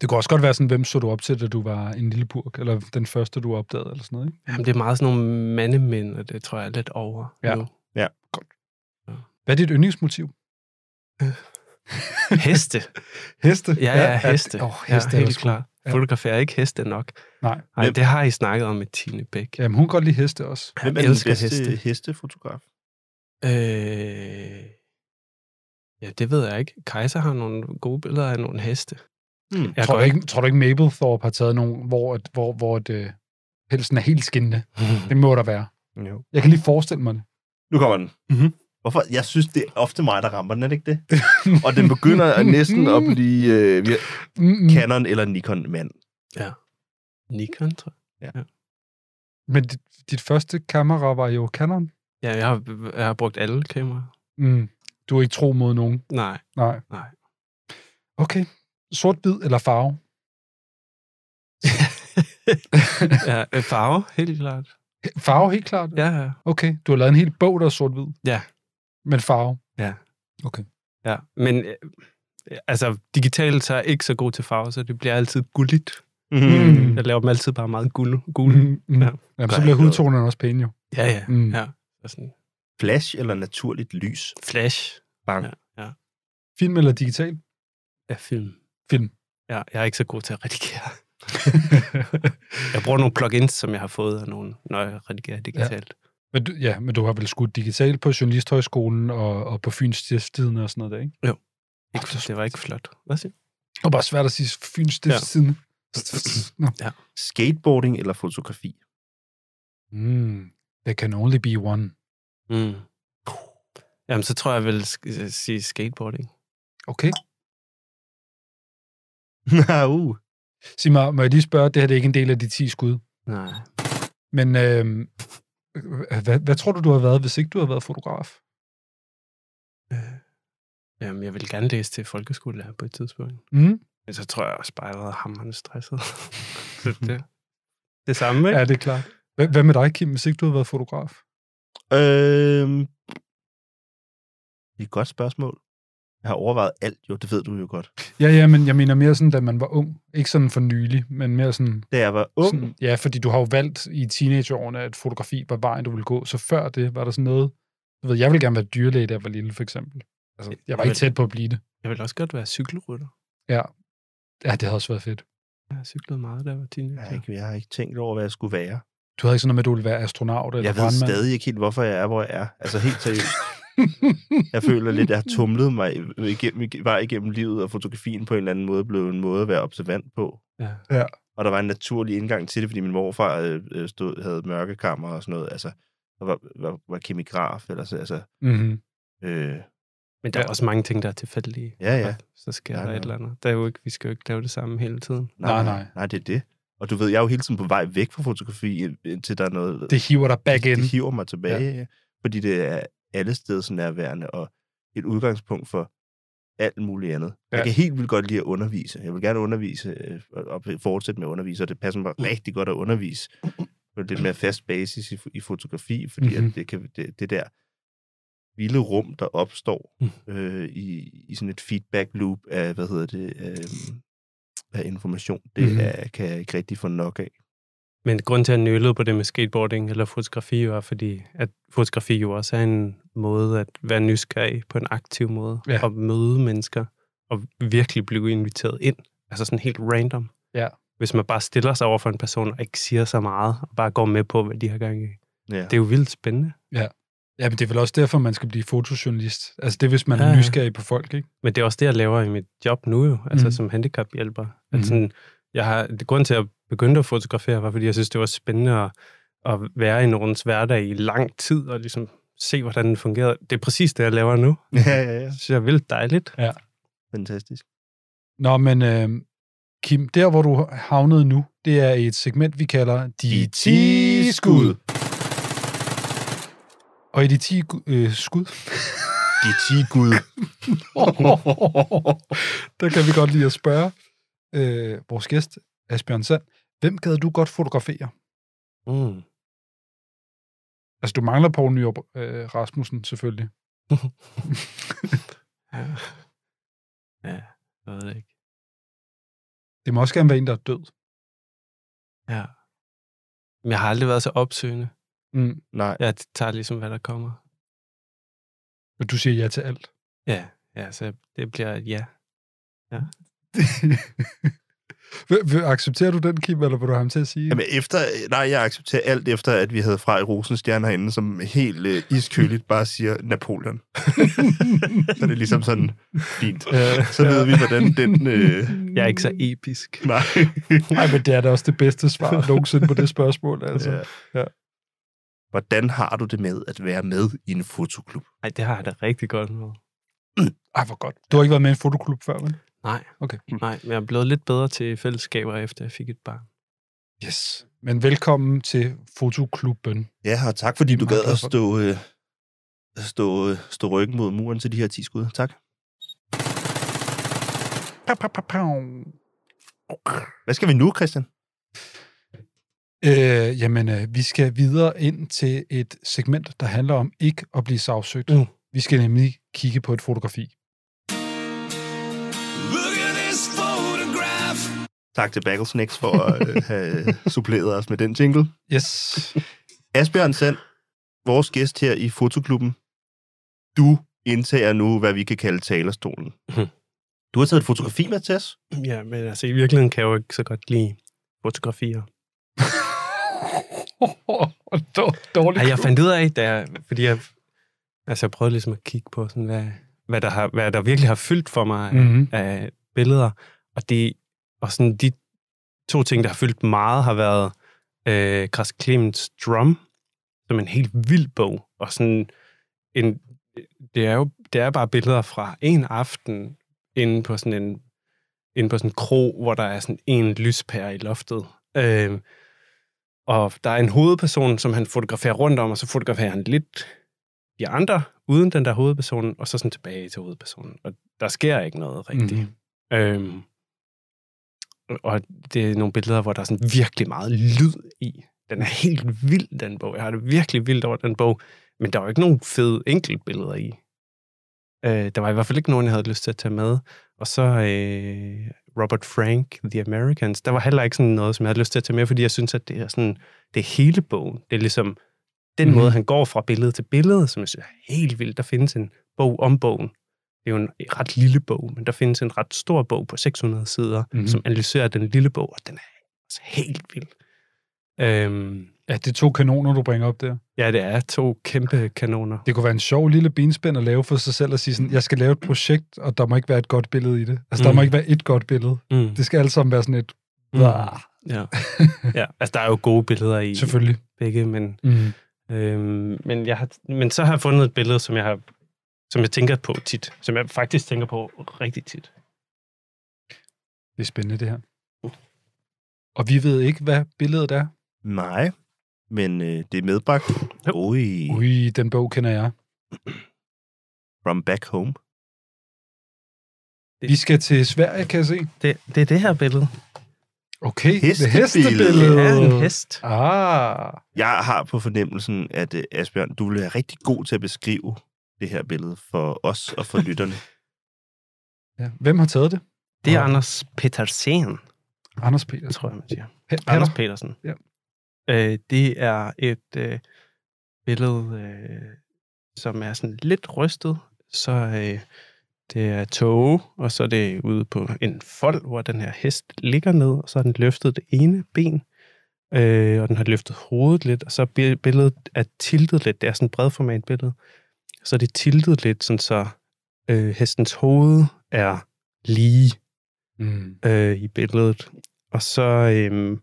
Speaker 2: Det kunne også godt være sådan, hvem så du op til, da du var en lille burk, eller den første, du opdagede, eller sådan noget, ikke?
Speaker 8: Jamen, det er meget sådan nogle mandemænd, og det tror jeg er lidt over
Speaker 2: Ja.
Speaker 8: nu.
Speaker 2: Hvad er dit yndlingsmotiv?
Speaker 8: Heste.
Speaker 2: Heste?
Speaker 8: Ja, ja, heste.
Speaker 2: Åh,
Speaker 8: ja,
Speaker 2: heste er
Speaker 8: helt klart.
Speaker 2: Ja.
Speaker 8: Ja. Fotograferer ikke heste nok.
Speaker 2: Nej.
Speaker 8: Nej, det har I snakket om med Tine Bæk.
Speaker 2: Jamen, hun kan godt lide heste også.
Speaker 1: Hvem er den
Speaker 8: elsker
Speaker 1: bedste
Speaker 8: heste.
Speaker 1: hestefotograf?
Speaker 8: Øh... Ja, det ved jeg ikke. Kaiser har nogle gode billeder af nogle heste.
Speaker 1: Hmm.
Speaker 8: Jeg
Speaker 2: tror, du ikke, tror du ikke, Mapplethorpe har taget nogen, hvor, at- hvor, hvor det, pelsen er helt skinnende? Det må der være.
Speaker 1: Jo.
Speaker 2: Jeg kan lige forestille mig det.
Speaker 1: Nu kommer den.
Speaker 2: Mhm.
Speaker 1: Hvorfor? Jeg synes, det er ofte mig, der rammer den, er det ikke det? Og den begynder næsten at blive øh. Canon eller Nikon mand.
Speaker 8: Nikon, tror jeg.
Speaker 2: Men dit, dit første kamera var jo Canon.
Speaker 8: Ja, jeg har, jeg har brugt alle kameraer.
Speaker 2: Mm. Du er ikke tro mod nogen.
Speaker 8: Nej.
Speaker 2: Nej.
Speaker 8: Nej.
Speaker 2: Okay. Sort-hvid eller farve?
Speaker 8: ja, øh, farve, helt klart.
Speaker 2: Farve, helt klart.
Speaker 8: Ja, ja.
Speaker 2: Okay. Du har lavet en hel bog, der er sort-hvid.
Speaker 8: Ja.
Speaker 2: Men farve.
Speaker 8: ja. Men øh, altså, digitalt så er jeg ikke så god til farve, så det bliver altid gulligt.
Speaker 2: Mm.
Speaker 8: Jeg laver dem altid bare meget gule. gule.
Speaker 2: Mm. Mm.
Speaker 8: Ja.
Speaker 2: Ja. Så bliver hudtonerne også pæne jo.
Speaker 8: Ja, ja.
Speaker 2: Mm.
Speaker 8: ja. Så sådan
Speaker 1: Flash eller naturligt lys?
Speaker 8: flash
Speaker 1: Bang.
Speaker 8: Ja.
Speaker 2: Film eller digital?
Speaker 8: af film.
Speaker 2: Film.
Speaker 8: Ja, jeg er ikke så god til at redigere. jeg bruger nogle plugins, som jeg har fået af nogle, når jeg redigerer digitalt.
Speaker 2: Men du, ja, men du har vel skudt digitalt på Journalisthøjskolen og, og på Fyns Stiftstidende og sådan noget der, ikke?
Speaker 8: Ja.
Speaker 2: Åh,
Speaker 8: Ikke,
Speaker 2: det er
Speaker 8: det var ikke flot. Hvad siger?
Speaker 2: Det var bare svært at sige Fyns Stiftstidende. Nå.
Speaker 1: Skateboarding eller fotografi?
Speaker 2: Mm. There can only be one.
Speaker 8: Mm. Jamen, så tror jeg, jeg vil sk- sige skateboarding.
Speaker 2: Okay.
Speaker 1: uh.
Speaker 2: Sig mig, må jeg lige spørge, det her det er ikke en del af de 10 skud.
Speaker 8: Nej.
Speaker 2: Men øh, hvad, hvad tror du, du har været, hvis ikke du har været fotograf?
Speaker 8: Øh, Jamen, jeg vil gerne læse til folkeskolelærer på et tidspunkt.
Speaker 2: Mm?
Speaker 8: Men så tror jeg også bare, jeg har været hammerende stresset. så det, det samme, ikke?
Speaker 2: Ja, det er klart. Hvad, hvad med dig, Kim, hvis ikke du har været fotograf?
Speaker 1: Øhm, det er et godt spørgsmål. Jeg har overvejet alt, jo, det ved du jo godt.
Speaker 2: Ja, ja, men jeg mener mere sådan, da man var ung. Ikke sådan for nylig, men mere sådan...
Speaker 1: Da jeg var ung,
Speaker 2: sådan ja, fordi du har jo valgt i teenageårene, at fotografi var vejen, du ville gå. Så før det, var der sådan noget... Du ved, jeg ville gerne være dyrlæge, da jeg var lille, for eksempel. Altså, jeg var ikke tæt på at blive det.
Speaker 8: Jeg vil også godt være cykelrytter.
Speaker 2: Ja. Ja, det havde også været fedt.
Speaker 8: Jeg har cyklet meget, da jeg var teenager.
Speaker 1: Jeg har, ikke, jeg har ikke tænkt over, hvad jeg skulle være.
Speaker 2: Du havde ikke sådan noget med, at du ville være astronaut eller
Speaker 1: Jeg ved
Speaker 2: brandmand?
Speaker 1: stadig ikke helt, hvorfor jeg er, hvor jeg er. Altså helt seriøst. Jeg føler lidt, at jeg har tumlet mig igennem, var igennem livet, og fotografien på en eller anden måde blev en måde at være observant på.
Speaker 8: Ja.
Speaker 1: Og der var en naturlig indgang til det, fordi min morfar øh, øh, stod, havde mørkekammer og sådan noget. Altså, og var, var, var kemigraf. Eller så, altså,
Speaker 2: Mm-hmm.
Speaker 1: øh,
Speaker 8: Men der er
Speaker 2: Ja.
Speaker 8: også mange ting, der er tilfældige.
Speaker 1: ja, ja.
Speaker 8: Så sker
Speaker 1: Ja,
Speaker 8: der
Speaker 1: ja.
Speaker 8: et eller andet. Der er jo ikke, vi skal jo ikke lave det samme hele tiden.
Speaker 2: Nej, nej.
Speaker 1: Nej, det er det. Og du ved, jeg er jo hele tiden på vej væk fra fotografi, indtil der er noget...
Speaker 2: Det hiver dig back in.
Speaker 1: Det hiver mig tilbage, ja. fordi det er alle nærværende, og et udgangspunkt for alt muligt andet. Ja. Jeg kan helt vildt godt lide at undervise. Jeg vil gerne undervise, øh, og fortsætte med at undervise, og det passer mig rigtig godt at undervise på lidt mere fast basis i, i fotografi, fordi mm-hmm.
Speaker 2: Mhm.
Speaker 1: at det, kan, det, det der vilde rum, der opstår
Speaker 8: Mm.
Speaker 1: øh, i, i sådan et feedback loop af, hvad hedder det, øh, af information, det
Speaker 2: Mhm.
Speaker 1: mm. er, kan jeg ikke rigtig få nok af.
Speaker 8: Men grund til, at jeg nølede på det med skateboarding eller fotografi, var fordi, at fotografi jo også er en måde at være nysgerrig på en aktiv måde.
Speaker 2: Ja.
Speaker 8: Og møde mennesker og virkelig blive inviteret ind. Altså sådan helt random.
Speaker 2: Ja.
Speaker 8: Hvis man bare stiller sig over for en person og ikke siger så meget, og bare går med på, hvad de har gang i.
Speaker 1: Ja.
Speaker 8: Det er jo vildt spændende.
Speaker 2: Ja, men det er vel også derfor, man skal blive fotojournalist. Altså det er, hvis man
Speaker 8: Ja,
Speaker 2: er
Speaker 8: ja.
Speaker 2: nysgerrig på folk, ikke?
Speaker 8: Men det er også det, jeg laver i mit job nu jo, altså
Speaker 2: Mhm.
Speaker 8: som handicaphjælper. Altså sådan, jeg har, det grund til, at begyndte at fotografere, var, fordi jeg synes, det var spændende at, at være i nogens hverdag i lang tid, og ligesom se, hvordan den fungerede. Det er præcis det, jeg laver nu.
Speaker 1: ja, ja, ja.
Speaker 8: Det synes jeg er vildt dejligt.
Speaker 1: Fantastisk.
Speaker 2: Nå, men øh, Kim, der hvor du havnede nu, det er et segment, vi kalder De 10 skud. Og i de 10 gu- øh, skud,
Speaker 1: De 10 gud.
Speaker 2: der kan vi godt lide at spørge øh, vores gæst, Asbjørn Sand, hvem gad du godt fotografere?
Speaker 8: Mm.
Speaker 2: Altså, du mangler Poul Nyrup øh, Rasmussen, selvfølgelig.
Speaker 8: Ja. ja, jeg ved det ikke.
Speaker 2: Det må også gerne være en, der er død.
Speaker 8: Ja. Men jeg har aldrig været så opsøgende.
Speaker 2: Mm.
Speaker 1: Nej.
Speaker 8: Jeg tager ligesom, hvad der kommer.
Speaker 2: Og du siger ja til alt.
Speaker 8: Ja, ja så det bliver et ja.
Speaker 2: Vil- Accepterer du den, Kim, eller vil du have ham til at sige?
Speaker 1: Jamen efter, nej, jeg accepterer alt efter, at vi havde fra i Rosenstjerne herinde, som helt øh, iskøligt bare siger Napoleon. så er det ligesom sådan fint. Så ved vi, hvordan den... Øh,
Speaker 8: Jeg er ikke så episk.
Speaker 1: nej.
Speaker 2: Nej, men det er da også det bedste svar nogensinde på det spørgsmål. Altså.
Speaker 1: Ja.
Speaker 2: Ja.
Speaker 1: Hvordan har du det med at være med i en fotoklub?
Speaker 8: Nej, det har jeg da rigtig godt med.
Speaker 2: Ej, hvor godt. Du har ikke været med i en fotoklub før, vel?
Speaker 8: Nej,
Speaker 2: Okay.
Speaker 8: nej, men jeg er blevet lidt bedre til fællesskaber, efter jeg fik et barn.
Speaker 2: Yes. Men velkommen til fotoklubben.
Speaker 1: Ja, og tak fordi du gad at stå, øh, stå, øh, stå ryggen mod muren til de her 10 skud. Tak. Hvad skal vi nu, Christian?
Speaker 2: Øh, jamen, øh, vi skal videre ind til et segment, der handler om ikke at blive sagsøgt.
Speaker 8: Mm.
Speaker 2: Vi skal nemlig kigge på et fotografi.
Speaker 1: Tak til Bagelsnacks for at øh, have suppleret os med den jingle.
Speaker 2: Yes.
Speaker 1: Asbjørn Sand, vores gæst her i Fotoklubben. Du indtager nu, hvad vi kan kalde talerstolen.
Speaker 8: Mhm.
Speaker 1: Du har taget et fotografi med til os.
Speaker 8: Ja, men altså i virkeligheden kan jeg jo ikke så godt lide fotografier.
Speaker 2: Dårligt.
Speaker 8: Ej, jeg fandt ud af, da jeg, fordi jeg, altså jeg prøvede ligesom at kigge på, sådan, hvad, hvad, der har, hvad der virkelig har fyldt for mig af,
Speaker 2: Mhm.
Speaker 8: af billeder. Og, det, og sådan de to ting, der har fyldt meget, har været øh, Græs Clemens Drum, som en helt vild bog. Og sådan en, det er jo det er bare billeder fra en aften inde på sådan en inde på sådan en kro, hvor der er sådan en lyspære i loftet. Øh, og der er en hovedperson, som han fotograferer rundt om, og så fotograferer han lidt de andre, uden den der hovedperson, og så sådan tilbage til hovedpersonen. Og der sker ikke noget rigtigt. Mm. Øhm, og det er nogle billeder, hvor der er sådan virkelig meget lyd i. Den er helt vild, den bog. Jeg har det virkelig vildt over den bog. Men der var ikke nogen fede enkeltbilleder i. Øh, der var i hvert fald ikke nogen, jeg havde lyst til at tage med. Og så øh, Robert Frank, The Americans, der var heller ikke sådan noget, som jeg havde lyst til at tage med, fordi jeg synes, at det er sådan, det er hele bogen. Det er ligesom den mm. måde, han går fra billede til billede, som jeg synes er helt vildt. Der findes en bog om bogen. Det er jo en ret lille bog, men der findes en ret stor bog på 600 sider,
Speaker 2: Mhm.
Speaker 8: mm-hmm. som analyserer den lille bog, og den er altså helt vild. Øhm,
Speaker 2: Ja, det er to kanoner, du bringer op der.
Speaker 8: ja, det er to kæmpe kanoner.
Speaker 2: Det kunne være en sjov lille benspænd at lave for sig selv og sige sådan, jeg skal lave et projekt, og der må ikke være et godt billede i det. Altså, der
Speaker 8: Mm.
Speaker 2: må ikke være et godt billede.
Speaker 8: Mm.
Speaker 2: Det skal alle sammen være sådan et...
Speaker 8: Mm. Ja. ja, altså der er jo gode billeder i
Speaker 2: Selvfølgelig.
Speaker 8: begge, men,
Speaker 2: Mm.
Speaker 8: øhm, men, jeg har, men så har jeg fundet et billede, som jeg har som jeg tænker på tit, som jeg faktisk tænker på rigtig tit.
Speaker 2: Det er spændende, det her. Og vi ved ikke, hvad billedet er.
Speaker 1: Nej, men øh, det er medbragt. Ui,
Speaker 2: Ui, den bog kender jeg.
Speaker 1: from back home.
Speaker 2: Vi skal til Sverige, kan jeg se.
Speaker 8: Det, det er det her billede.
Speaker 2: Okay, det
Speaker 1: Hestebillede.
Speaker 2: hestebillede.
Speaker 8: Det er en hest.
Speaker 2: Ah,
Speaker 1: Jeg har på fornemmelsen, at øh, Asbjørn, du vil være rigtig god til at beskrive det her billede for os og for lytterne.
Speaker 2: ja. Hvem har taget det?
Speaker 8: Det er
Speaker 2: Og
Speaker 8: Anders Petersen,
Speaker 2: Anders Petersen.
Speaker 8: tror jeg, man siger.
Speaker 2: Pe-
Speaker 8: Anders
Speaker 2: Peter.
Speaker 8: Petersen.
Speaker 2: Ja.
Speaker 8: Øh, det er et øh, billede, øh, som er sådan lidt rystet. Så øh, det er tåge, og så er det ude på en fold, hvor den her hest ligger ned, og så har den løftet det ene ben, øh, og den har løftet hovedet lidt, og så er bi- billedet er tiltet lidt. Det er sådan et bredformat billede. Så er det tiltet lidt, sådan så øh, hestens hoved er lige
Speaker 2: Mm.
Speaker 8: øh, i billedet. Og så, øhm,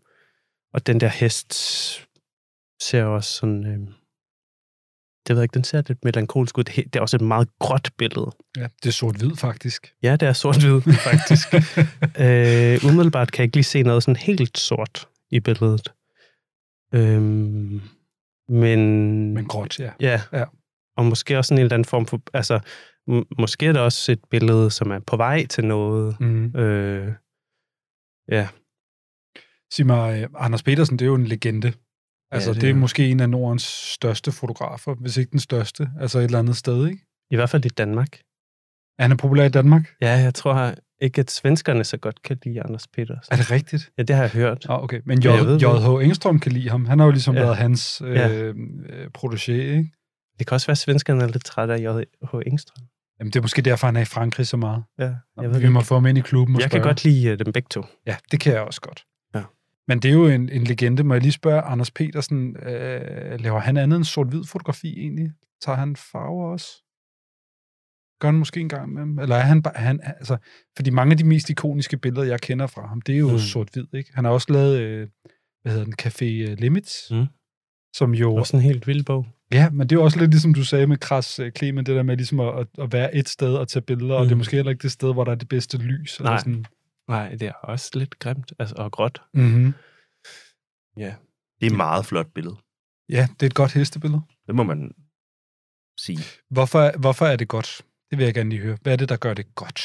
Speaker 8: og den der hest ser også sådan, øhm, det ved jeg ikke, den ser lidt melankolsk ud. Det er også et meget gråt billede.
Speaker 2: Ja, det er sort-hvid, faktisk.
Speaker 8: Ja, det er sort-hvid, faktisk. øh, umiddelbart kan jeg ikke lige se noget sådan helt sort i billedet. Øhm, men...
Speaker 2: Men gråt, ja.
Speaker 8: Ja.
Speaker 2: Ja.
Speaker 8: Og måske også sådan en eller anden form for... Altså, måske er det også et billede, som er på vej til noget.
Speaker 2: Mm.
Speaker 8: Øh, ja.
Speaker 2: Sig mig, øh, Anders Petersen, det er jo en legende. Altså,
Speaker 8: det
Speaker 2: det, det er
Speaker 8: er-
Speaker 2: måske en af Nordens største fotografer, hvis ikke den største. Altså et eller andet sted, ikke?
Speaker 8: I hvert fald i Danmark.
Speaker 2: Er han populær i Danmark?
Speaker 8: Ja, jeg tror ikke, at svenskerne så godt kan lide Anders Petersen.
Speaker 2: Er det rigtigt?
Speaker 8: Ja, det har jeg hørt.
Speaker 2: Ja, okay. Men J.H. Engstrøm kan lide ham. Han har jo ligesom
Speaker 8: Ja.
Speaker 2: været hans øh,
Speaker 8: Ja.
Speaker 2: øh, protégé, ikke?
Speaker 8: Det kan også være, at svenskerne er lidt trætte af J.H. Engstrøm.
Speaker 2: Jamen, det er måske derfor, han er i Frankrig så meget.
Speaker 8: Ja,
Speaker 2: Jeg
Speaker 8: ved
Speaker 2: vi
Speaker 8: det
Speaker 2: må få ham ind i klubben
Speaker 8: Jeg kan godt lide øh, dem begge to.
Speaker 2: Ja, det kan jeg også godt.
Speaker 8: Ja.
Speaker 2: Men det er jo en, en legende. Må jeg lige spørge, Anders Petersen, øh, laver han andet end sort-hvid fotografi egentlig? Tager han farver også? Gør han måske en gang med dem? Eller er han bare... Han, altså, fordi mange af de mest ikoniske billeder, jeg kender fra ham, det er jo mm.
Speaker 8: Mm.
Speaker 2: sort-hvid, ikke? Han har også lavet, øh, hvad hedder den, Café øh, Limits,
Speaker 8: Mm.
Speaker 2: som jo...
Speaker 8: Også en helt vild bog.
Speaker 2: Ja, men det er jo også lidt ligesom du sagde med Kras øh, Clement, det der med ligesom at, at, være et sted og tage billeder, mm. og det er
Speaker 8: Mm.
Speaker 2: måske heller ikke det sted, hvor der er det bedste lys. Eller
Speaker 8: Nej.
Speaker 2: sådan.
Speaker 8: Nej, det er også lidt grimt altså, og gråt.
Speaker 2: Mm-hmm.
Speaker 8: Ja.
Speaker 1: Det er et meget flot billede.
Speaker 2: Ja, det er et godt hestebillede.
Speaker 1: Det må man sige.
Speaker 2: Hvorfor, hvorfor er det godt? Det vil jeg gerne lige høre. Hvad er det, der gør det godt?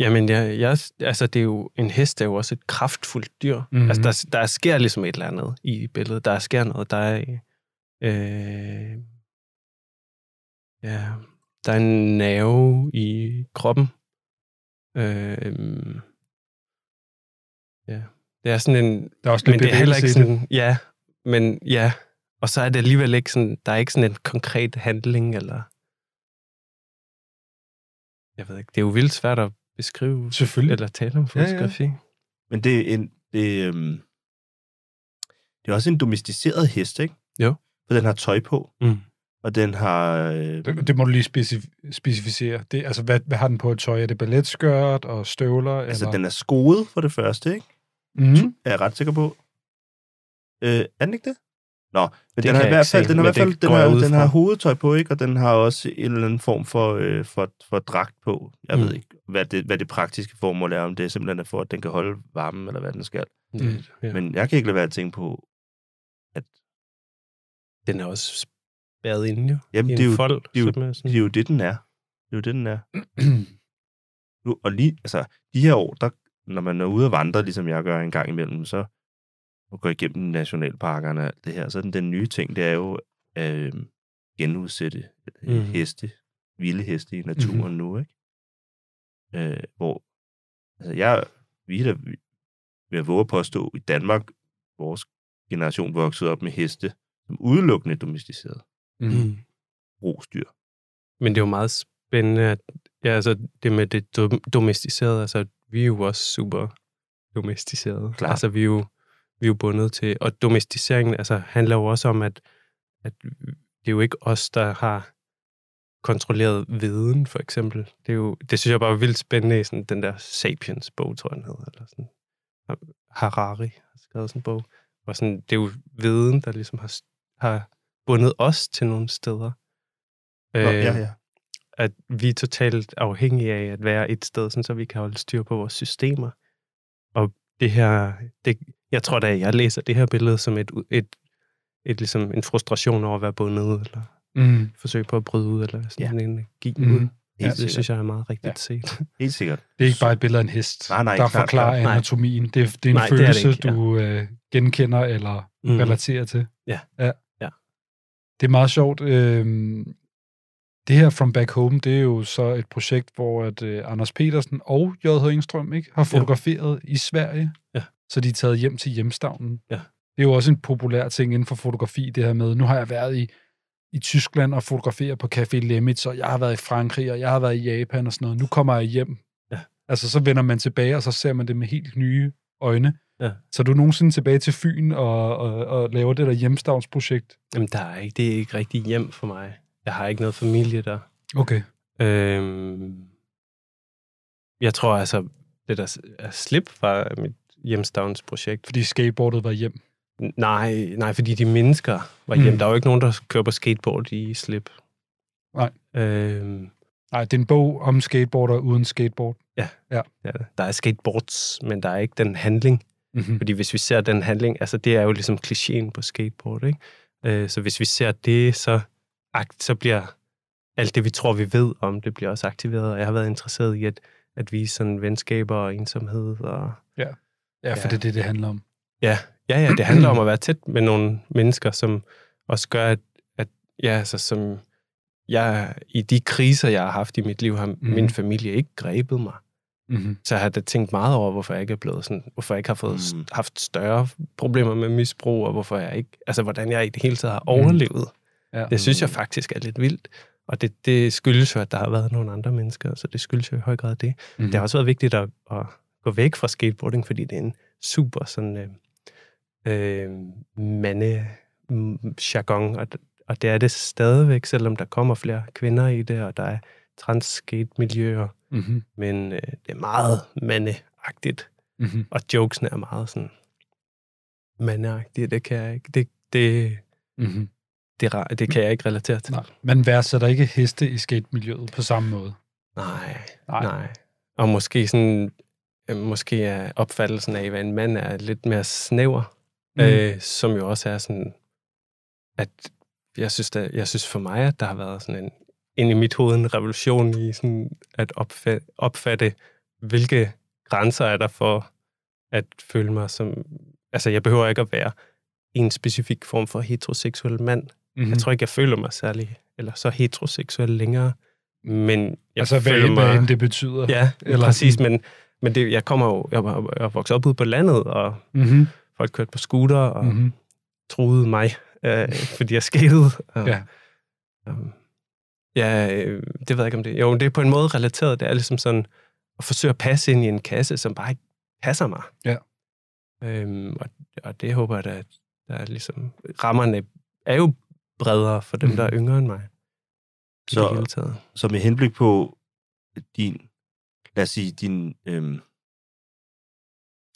Speaker 8: Jamen, jeg, jeg, altså, det er jo, en hest er jo også et kraftfuldt dyr.
Speaker 2: Mhm.
Speaker 8: Mm-hmm. Altså, der, der sker ligesom et eller andet i billedet. Der sker noget. Der er, øh, ja, der er en nerve i kroppen. Øh, ja, det er sådan en...
Speaker 2: Der er også
Speaker 8: Men det er heller ikke sådan... Ja, men ja. Og så er det alligevel ikke sådan... Der er ikke sådan en konkret handling, eller... Jeg ved ikke. Det er jo vildt svært at beskrive
Speaker 2: Selvfølgelig.
Speaker 8: eller tale om
Speaker 2: Ja, ja.
Speaker 8: fotografi.
Speaker 1: Men det er, en, det, øhm, det er også en domesticeret hest, ikke?
Speaker 8: Jo.
Speaker 1: For den har tøj på,
Speaker 8: Mm.
Speaker 1: og den har... Øh,
Speaker 2: Det, det må du lige specif- specificere. Det, altså, hvad, hvad har den på et tøj? Er det balletskørt og støvler?
Speaker 1: altså,
Speaker 2: eller?
Speaker 1: den er skoet for det første, ikke?
Speaker 2: Mm-hmm.
Speaker 1: Er jeg ret sikker på. Øh, er den ikke det? Nå, men
Speaker 8: Det
Speaker 1: den har i hvert fald,
Speaker 8: se,
Speaker 1: den har i hvert fald den har, den har hovedtøj på, ikke? Og den har også en eller anden form for, øh, for, for dragt på. Jeg mm.
Speaker 8: Mm.
Speaker 1: ved ikke, hvad det, hvad det praktiske formål er, om det er simpelthen er for, at den kan holde varmen, eller hvad den skal.
Speaker 2: Mm.
Speaker 8: Mm.
Speaker 1: Men jeg kan ikke lade være at tænke på,
Speaker 8: Den er også spærret inde jo.
Speaker 1: jamen det er, jo,
Speaker 8: fold,
Speaker 1: det er jo-
Speaker 8: sådan-
Speaker 1: det er jo det, den er. Det er jo det, den er. Nu, og lige, altså, de her år, der, når man er ude at vandre, ligesom jeg gør en gang imellem, så og går igennem nationalparkerne og alt det her, så den, den nye ting, det er jo at øh, genudsætte mm. Heste, vilde heste i naturen mm-hmm. nu, ikke? Øh, hvor, altså jeg, vi er da, vi- vil jeg våge at påstå, i Danmark, vores generation voksede op med heste, som udelukkende domesticeret
Speaker 2: Mm.
Speaker 8: Mm.
Speaker 1: brugsdyr.
Speaker 8: Men det er jo meget spændende, at ja, altså, det med det dom- domesticerede, altså vi er jo også super domesticerede.
Speaker 1: Klart.
Speaker 8: Altså vi er jo, vi er jo bundet til, og domesticeringen altså, handler jo også om, at, at det er jo ikke os, der har kontrolleret viden, for eksempel. Det, er jo, det synes jeg bare er vildt spændende i sådan, den der Sapiens-bog, tror jeg, den hedder, eller sådan. Harari har skrevet sådan en bog. Hvor sådan, det er jo viden, der ligesom har, har bundet os til nogle steder.
Speaker 1: Nå,
Speaker 8: Øh,
Speaker 1: ja, ja.
Speaker 8: At vi er totalt afhængige af at være et sted, sådan, så vi kan holde styr på vores systemer. Og det her, det, jeg tror da, jeg læser det her billede som et, et, et ligesom en frustration over at være bundet, eller
Speaker 2: Mm.
Speaker 8: forsøg på at bryde ud, eller sådan
Speaker 1: Ja.
Speaker 8: en energi
Speaker 2: Mhm.
Speaker 8: ud.
Speaker 1: Helt
Speaker 8: Ja, det
Speaker 1: sikkert.
Speaker 8: synes jeg er meget rigtigt ja. set.
Speaker 1: Helt sikkert.
Speaker 2: Det er ikke bare et billede af en hest,
Speaker 1: Nej, nej,
Speaker 2: der
Speaker 1: klart,
Speaker 2: forklarer
Speaker 1: klart.
Speaker 2: Anatomien. Det er, det er en
Speaker 8: Nej, det er det
Speaker 2: følelse,
Speaker 8: ikke, ja.
Speaker 2: du øh, genkender eller mm. Relaterer til.
Speaker 8: Ja.
Speaker 2: ja.
Speaker 8: Ja.
Speaker 2: Det er meget sjovt. Øh, det her From Back Home, det er jo så et projekt, hvor at, øh, Anders Petersen og J.H. Engstrøm ikke, har fotograferet i Sverige.
Speaker 8: Ja.
Speaker 2: Så de er taget hjem til hjemstavnen.
Speaker 8: Ja.
Speaker 2: Det er jo også en populær ting inden for fotografi, det her med, nu har jeg været i, i Tyskland og fotograferet på Café Lemmitz, og jeg har været i Frankrig, og jeg har været i Japan og sådan noget. Nu kommer jeg hjem.
Speaker 8: Ja.
Speaker 2: Altså, så vender man tilbage, og så ser man det med helt nye øjne.
Speaker 8: Ja.
Speaker 2: Så er du nogensinde tilbage til Fyn og, og, og laver det der hjemstavnsprojekt?
Speaker 8: Jamen, der er ikke, det er ikke rigtig hjem for mig. Jeg har ikke noget familie der.
Speaker 2: Okay.
Speaker 8: Øhm, jeg tror altså, det der er slip fra mit hjemstavnsprojekt.
Speaker 2: Fordi skateboardet var hjem.
Speaker 8: Nej, nej, fordi de mennesker var hjem.
Speaker 2: Mm.
Speaker 8: Der er jo ikke nogen, der kører på skateboard i slip.
Speaker 2: Nej.
Speaker 8: Øhm,
Speaker 2: Nej, det er en bog om skateboarder uden skateboard.
Speaker 8: ja,
Speaker 2: Ja.
Speaker 8: ja, der er skateboards, men der er ikke den handling.
Speaker 2: Mm-hmm.
Speaker 8: Fordi hvis vi ser den handling, altså det er jo ligesom klichéen på skateboard, ikke? Øh, så hvis vi ser det, så, akt, så bliver alt det, vi tror, vi ved om, det bliver også aktiveret. Og jeg har været interesseret i at, at vise sådan venskaber og ensomhed. Og,
Speaker 2: Ja, for
Speaker 8: Ja.
Speaker 2: det er det, det handler om.
Speaker 8: ja, ja, ja, det handler om at være tæt med nogle mennesker, som også gør, at, at ja, altså, som jeg, i de kriser, jeg har haft i mit liv, har mm. Min familie ikke grebet mig.
Speaker 2: Mm-hmm.
Speaker 8: Så jeg har da tænkt meget over, hvorfor jeg ikke er blevet sådan, hvorfor jeg ikke har fået,
Speaker 1: Mm.
Speaker 8: mm. haft større problemer med misbrug, og hvorfor jeg ikke, altså hvordan jeg i det hele taget har overlevet.
Speaker 2: Ja.
Speaker 8: Det synes jeg faktisk er lidt vildt. Og det, det skyldes jo, at der har været nogle andre mennesker, så det skyldes jo i høj grad det.
Speaker 2: Mm-hmm.
Speaker 8: Det har også været vigtigt at, at gå væk fra skateboarding, fordi det er en super sådan øh, øh, mande mm, jargon, og, og det er det stadigvæk, selvom der kommer flere kvinder i det, og der er trans-skate-miljøer,
Speaker 2: Mm-hmm.
Speaker 8: men øh, det er meget mandeagtigt,
Speaker 2: Mm-hmm.
Speaker 8: og jokesene er meget sådan mandeagtige. Det kan jeg ikke, det, det,
Speaker 2: Mm-hmm.
Speaker 8: det, ra- det kan jeg ikke relatere til.
Speaker 2: Nej, man værdsætter ikke heste i skatemiljøet på samme måde.
Speaker 8: Nej,
Speaker 2: Nej.
Speaker 8: nej. Og måske sådan, øh, måske er opfattelsen af, hvad en mand er, lidt mere snæver,
Speaker 2: mm.
Speaker 8: øh, som jo også er sådan, at jeg synes, der, jeg synes for mig, at der har været sådan en, ind i mit hoved en revolution i sådan at opfatte, opfatte, hvilke grænser er der for at føle mig som... Altså, jeg behøver ikke at være en specifik form for heteroseksuel mand.
Speaker 2: Mm-hmm.
Speaker 8: Jeg tror ikke, jeg føler mig særlig, eller så heteroseksuel længere. Men jeg
Speaker 2: altså, hvad,
Speaker 8: føler mig...
Speaker 2: end det betyder.
Speaker 8: Ja,
Speaker 2: Eller
Speaker 8: præcis, men, men det, jeg kommer jo, jeg var, jeg vokset op ude på landet, og
Speaker 2: Mm-hmm.
Speaker 8: folk kørte på scooter og mm.
Speaker 2: Mm-hmm.
Speaker 8: troede mig, øh, fordi jeg skatede. Og,
Speaker 2: Ja.
Speaker 8: Um, ja, øh, det ved jeg ikke om det. Jo, det er på en måde relateret. Det er ligesom sådan at forsøge at passe ind i en kasse, som bare ikke passer mig.
Speaker 2: Ja.
Speaker 8: Øhm, og, og det håber jeg da, at der er ligesom, rammerne er jo bredere for dem,
Speaker 2: Mhm.
Speaker 8: der er yngre end mig.
Speaker 1: Så-
Speaker 8: det hele taget.
Speaker 1: Så med henblik på din, lad os sige, din øhm,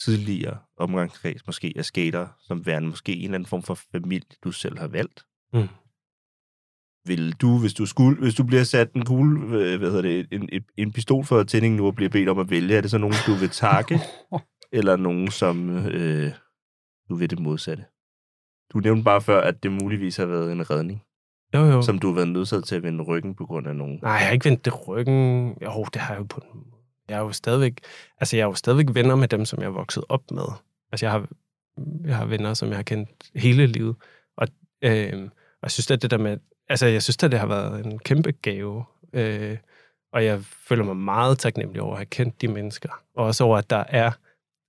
Speaker 1: tidligere omgangskreds, måske af skater, som værende måske en eller anden form for familie, du selv har valgt.
Speaker 8: Mm.
Speaker 1: Vil du, hvis du, skulle, hvis du bliver sat en kugle, øh, hvad hedder det, en, en, en pistol for tænding nu og bliver bedt om at vælge, er det så nogen, du vil takke, eller nogen, som øh, du vil det modsatte? Du nævnte bare før, at det muligvis har været en redning,
Speaker 8: Jo, jo.
Speaker 1: som du har været nødsaget til at vende ryggen på grund af nogen.
Speaker 8: Nej, jeg har ikke vendt det ryggen. Jo, det har jeg jo på en måde. Jeg er jo stadigvæk, altså jeg er jo stadigvæk venner med dem, som jeg er vokset op med. Altså jeg har, jeg har venner, som jeg har kendt hele livet. Og, øh, og jeg synes, at det der med, altså jeg synes, at det har været en kæmpe gave. Øh, og jeg føler mig meget taknemmelig over at have kendt de mennesker. Og også over, at der er,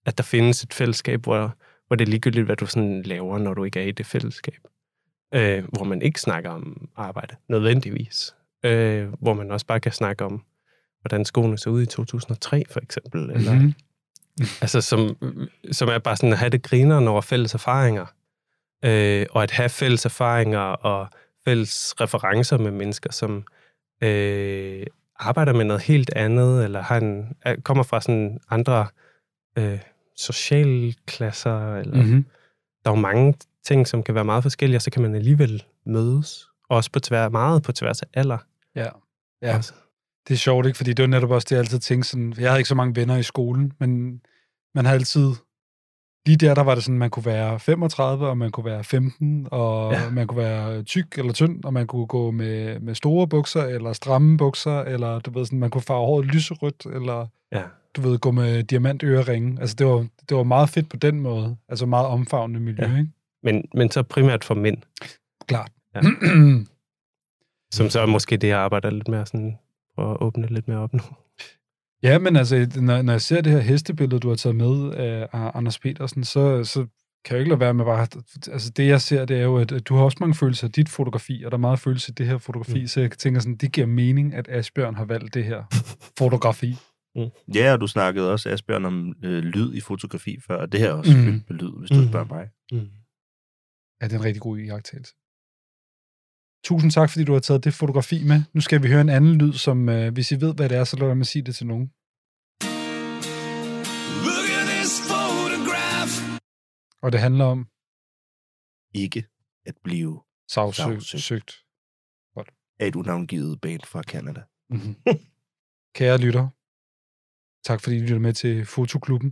Speaker 8: at der findes et fællesskab, hvor, hvor det er ligegyldigt, hvad du sådan laver, når du ikke er i det fællesskab. Øh, hvor man ikke snakker om arbejde, nødvendigvis. øh, hvor man også bare kan snakke om, hvordan skoene så ud i 2003, for eksempel. Eller,
Speaker 2: Mhm.
Speaker 8: Altså, som, som er bare sådan at have det grineren over fælles erfaringer. Øh, og at have fælles erfaringer og fælles referencer med mennesker, som øh, arbejder med noget helt andet, eller har en, er, kommer fra sådan andre øh, socialklasser. Eller,
Speaker 2: Mm-hmm.
Speaker 8: Der er jo mange ting, som kan være meget forskellige, og så kan man alligevel mødes. Også på tværs, meget på tværs af alder.
Speaker 2: Ja. ja.
Speaker 8: Altså,
Speaker 2: Det er sjovt, ikke? Fordi det var netop også det, jeg altid tænkte sådan... Jeg havde ikke så mange venner i skolen, men man har altid... Lige der, der var det sådan, man kunne være 35, og man kunne være 15, og ja. Man kunne være tyk eller tynd, og man kunne gå med, med store bukser, eller stramme bukser, eller du ved sådan, man kunne farve håret lyserødt, eller
Speaker 8: ja.
Speaker 2: du ved, gå med diamantøreringe. Altså, det var, det var meget fedt på den måde. Altså, meget omfavnende miljø, ja. Ikke?
Speaker 8: Men, men så primært for mænd,
Speaker 2: Klart.
Speaker 8: Ja. som så måske det, jeg arbejder lidt mere sådan, at åbne lidt mere op nu.
Speaker 2: Ja, men altså, når, når jeg ser det her hestebillede, du har taget med af af Anders Petersen, så, så kan jeg ikke lade være med bare... Altså, det jeg ser, det er jo, at, du har også mange følelser af dit fotografi, og der er meget følelse af det her fotografi, mm.
Speaker 8: Mm.
Speaker 2: så jeg tænker sådan, det giver mening, at Asbjørn har valgt det her fotografi.
Speaker 1: Ja, og du snakkede også, Asbjørn, om øh, lyd i fotografi før, og det her er også
Speaker 2: Mm.
Speaker 1: mm. fyldt med lyd, hvis du
Speaker 8: Mm.
Speaker 1: spørger mig.
Speaker 8: Mm.
Speaker 2: Ja, det er en rigtig god iagttagelse. Tusind tak, fordi du har taget det fotografi med. Nu skal vi høre en anden lyd, som øh, hvis I ved, hvad det er, så lad mig at sige det til nogen. Og det handler om
Speaker 1: Ikke at blive
Speaker 2: sagsøgt.
Speaker 1: Sagsøgt.
Speaker 2: Søgt.
Speaker 1: af et unavngivet band fra Canada.
Speaker 2: Mm-hmm. Kære lytter, tak fordi I lytter med til Fotoklubben.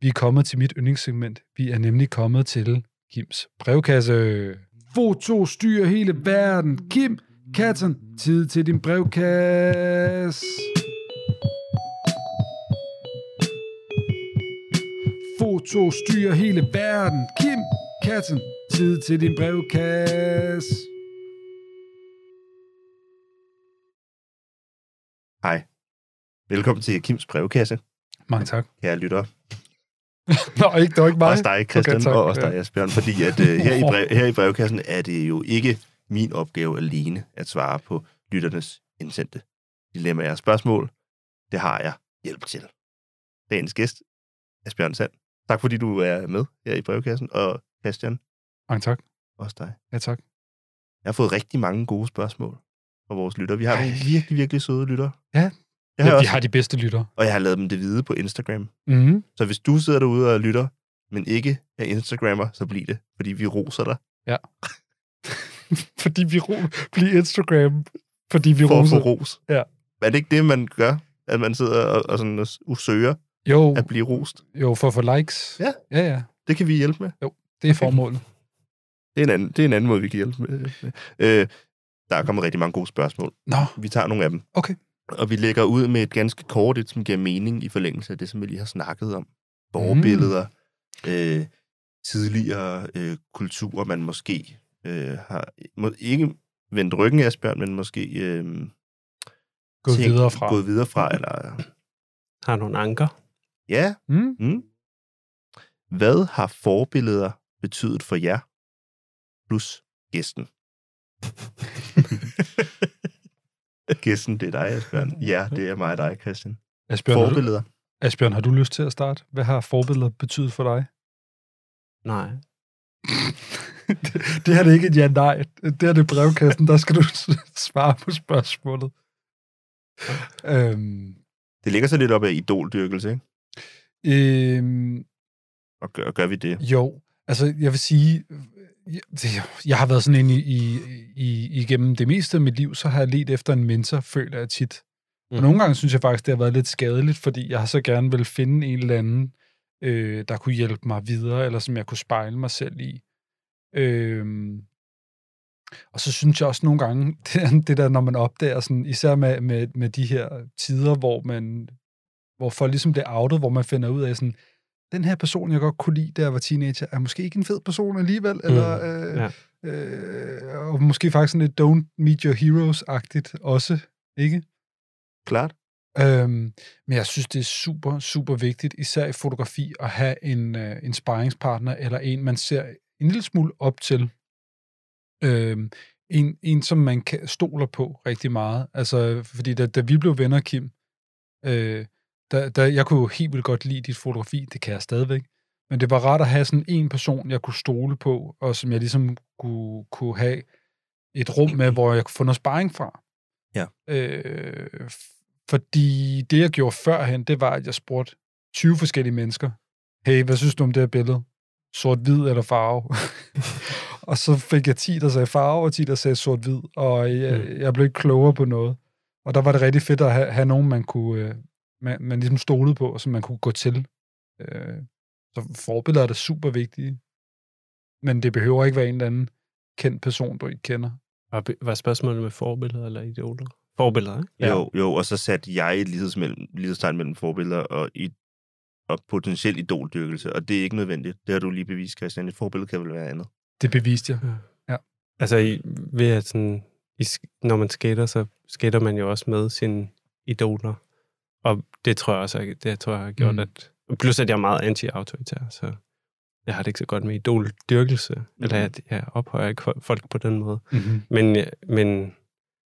Speaker 2: Vi er kommet til mit yndlingssegment. Vi er nemlig kommet til Kims brevkasse. Foto styrer hele verden. Kim, katten, tid til din brevkasse. Foto styrer hele verden. Kim, katten, tid til din brevkasse.
Speaker 1: Hej. Velkommen til Kims brevkasse,
Speaker 2: Mange tak.
Speaker 1: kære lytter.
Speaker 2: Nå, ikke, det var ikke mig.
Speaker 1: Også dig, Christian,
Speaker 2: Okay, tak.
Speaker 1: og også dig. Asbjørn, fordi at, uh, her, i brev, her i brevkassen er det jo ikke min opgave alene at svare på lytternes indsendte dilemmaer og spørgsmål. Det har jeg hjælp til. Dagens gæst, Asbjørn Sand. Tak fordi du er med her i brevkassen, og Christian,
Speaker 2: Mange tak.
Speaker 1: også dig.
Speaker 2: Ja, tak.
Speaker 1: Jeg har fået rigtig mange gode spørgsmål fra vores lytter. Vi har
Speaker 2: Ej.
Speaker 1: virkelig, virkelig søde lytter.
Speaker 2: Ja.
Speaker 1: Jeg har
Speaker 2: Ja, vi
Speaker 1: også,
Speaker 2: har de bedste lytter.
Speaker 1: Og jeg har lavet dem det hvide på Instagram.
Speaker 2: Mm-hmm.
Speaker 1: Så hvis du sidder derude og lytter, men ikke er Instagrammer, så bliv det, fordi vi roser dig
Speaker 2: fordi vi ro... Bliver Instagram, fordi vi
Speaker 1: for at få
Speaker 2: roser.
Speaker 1: ros.
Speaker 2: Ja.
Speaker 1: Er det ikke det, man gør? At man sidder og, og, sådan, og s- søger
Speaker 2: Jo,
Speaker 1: at blive rost?
Speaker 2: jo, for at få likes.
Speaker 1: Ja.
Speaker 2: Ja, ja.
Speaker 1: Det kan vi hjælpe med.
Speaker 2: Det er formålet.
Speaker 1: Det er en anden, det er en anden måde, vi kan hjælpe med. Øh, der er kommet rigtig mange gode spørgsmål.
Speaker 2: Nå,
Speaker 1: Vi tager nogle af dem.
Speaker 2: Okay.
Speaker 1: Og vi lægger ud med et ganske kort, et, som giver mening i forlængelse af det, som vi lige har snakket om. Forbilleder, mm. øh, tidligere øh, kulturer, man måske øh, har må, ikke vendt ryggen af Asbjørn, men måske øh,
Speaker 2: Gået
Speaker 1: tænkt-
Speaker 2: videre fra.
Speaker 1: Gået videre fra, eller...
Speaker 8: Har nogle anker.
Speaker 1: Ja,
Speaker 2: Mm?
Speaker 1: Mm. Hvad har forbilleder betydet for jer? Plus gæsten. gæsten, det er dig, Asbjørn. Ja, det er mig og dig, Christian.
Speaker 2: Asbjørn, har du,
Speaker 1: Forbilleder.
Speaker 2: Asbjørn, har du lyst til at starte? Hvad har forbilleder betydet for dig?
Speaker 8: Nej.
Speaker 2: det, det her er ikke et ja-nej. Det er det brevkassen. Der skal du svare på spørgsmålet. Øhm,
Speaker 1: Det ligger så lidt op af idoldyrkelse, ikke?
Speaker 2: øhm,
Speaker 1: Og gør, gør vi det?
Speaker 2: Jo, altså jeg vil sige, jeg, jeg har været sådan inde i, i, i, igennem det meste af mit liv, så har jeg let efter en mentor, føler jeg tit. Mm. Og nogle gange synes jeg faktisk, det har været lidt skadeligt, fordi jeg har så gerne vil finde en eller anden, øh, der kunne hjælpe mig videre, eller som jeg kunne spejle mig selv i. Øhm, og så synes jeg også nogle gange, det, det der, når man opdager, sådan, især med, med, med de her tider, hvor man hvor folk ligesom bliver outet, hvor man finder ud af sådan, den her person, jeg godt kunne lide, da jeg var teenager, er måske ikke en fed person alligevel, mm, eller øh,
Speaker 8: ja.
Speaker 2: øh, og måske faktisk sådan lidt don't meet your heroes-agtigt også, ikke?
Speaker 1: Klart.
Speaker 2: Øhm, men jeg synes, det er super, super vigtigt, især i fotografi, at have en, øh, en sparringspartner, eller en, man ser en lille smule op til. Øhm, en, en som man kan, stoler på rigtig meget. Altså, fordi da, da vi blev venner, Kim, øh, der, der, jeg kunne jo helt vildt godt lide dit fotografi, det kan jeg stadigvæk, men det var rart at have sådan en person, jeg kunne stole på, og som jeg ligesom kunne, kunne have et rum med, hvor jeg kunne få noget sparring fra.
Speaker 1: Ja.
Speaker 2: Øh, fordi det, jeg gjorde førhen, det var, at jeg spurgte 20 forskellige mennesker, hey, hvad synes du om det her billede? Sort-hvid eller farve? og så fik jeg 10, der sagde farve, og 10, der sagde sort-hvid, og jeg,
Speaker 8: Mm.
Speaker 2: jeg blev ikke klogere på noget. Og der var det rigtig fedt at have, have nogen, man kunne, øh, man, man ligesom stolede på, som man kunne gå til. Øh, så forbilleder er da super vigtige. Men det behøver ikke være en eller anden kendt person, du ikke kender.
Speaker 8: Var, var spørgsmålet med forbilleder eller idoler? Forbilleder, ikke?
Speaker 1: Ja. Jo, jo, og så satte jeg et lighedstegn mellem forbilleder og, i, og potentiel idoldyrkelse, og det er ikke nødvendigt. Det har du lige bevist, Christian. Et forbillede kan vel være andet.
Speaker 2: Det beviste jeg.
Speaker 8: Altså, i, ved at sådan, i, når man skater, så skater man jo også med sine idoler. Og det tror jeg også, det tror jeg har gjort,
Speaker 2: Mm.
Speaker 8: at... Plus, at jeg er meget anti-autoritær, så jeg har det ikke så godt med idoldyrkelse, mm. eller at jeg ophøjer ikke fo- folk på den måde.
Speaker 2: Mm-hmm.
Speaker 8: Men, men,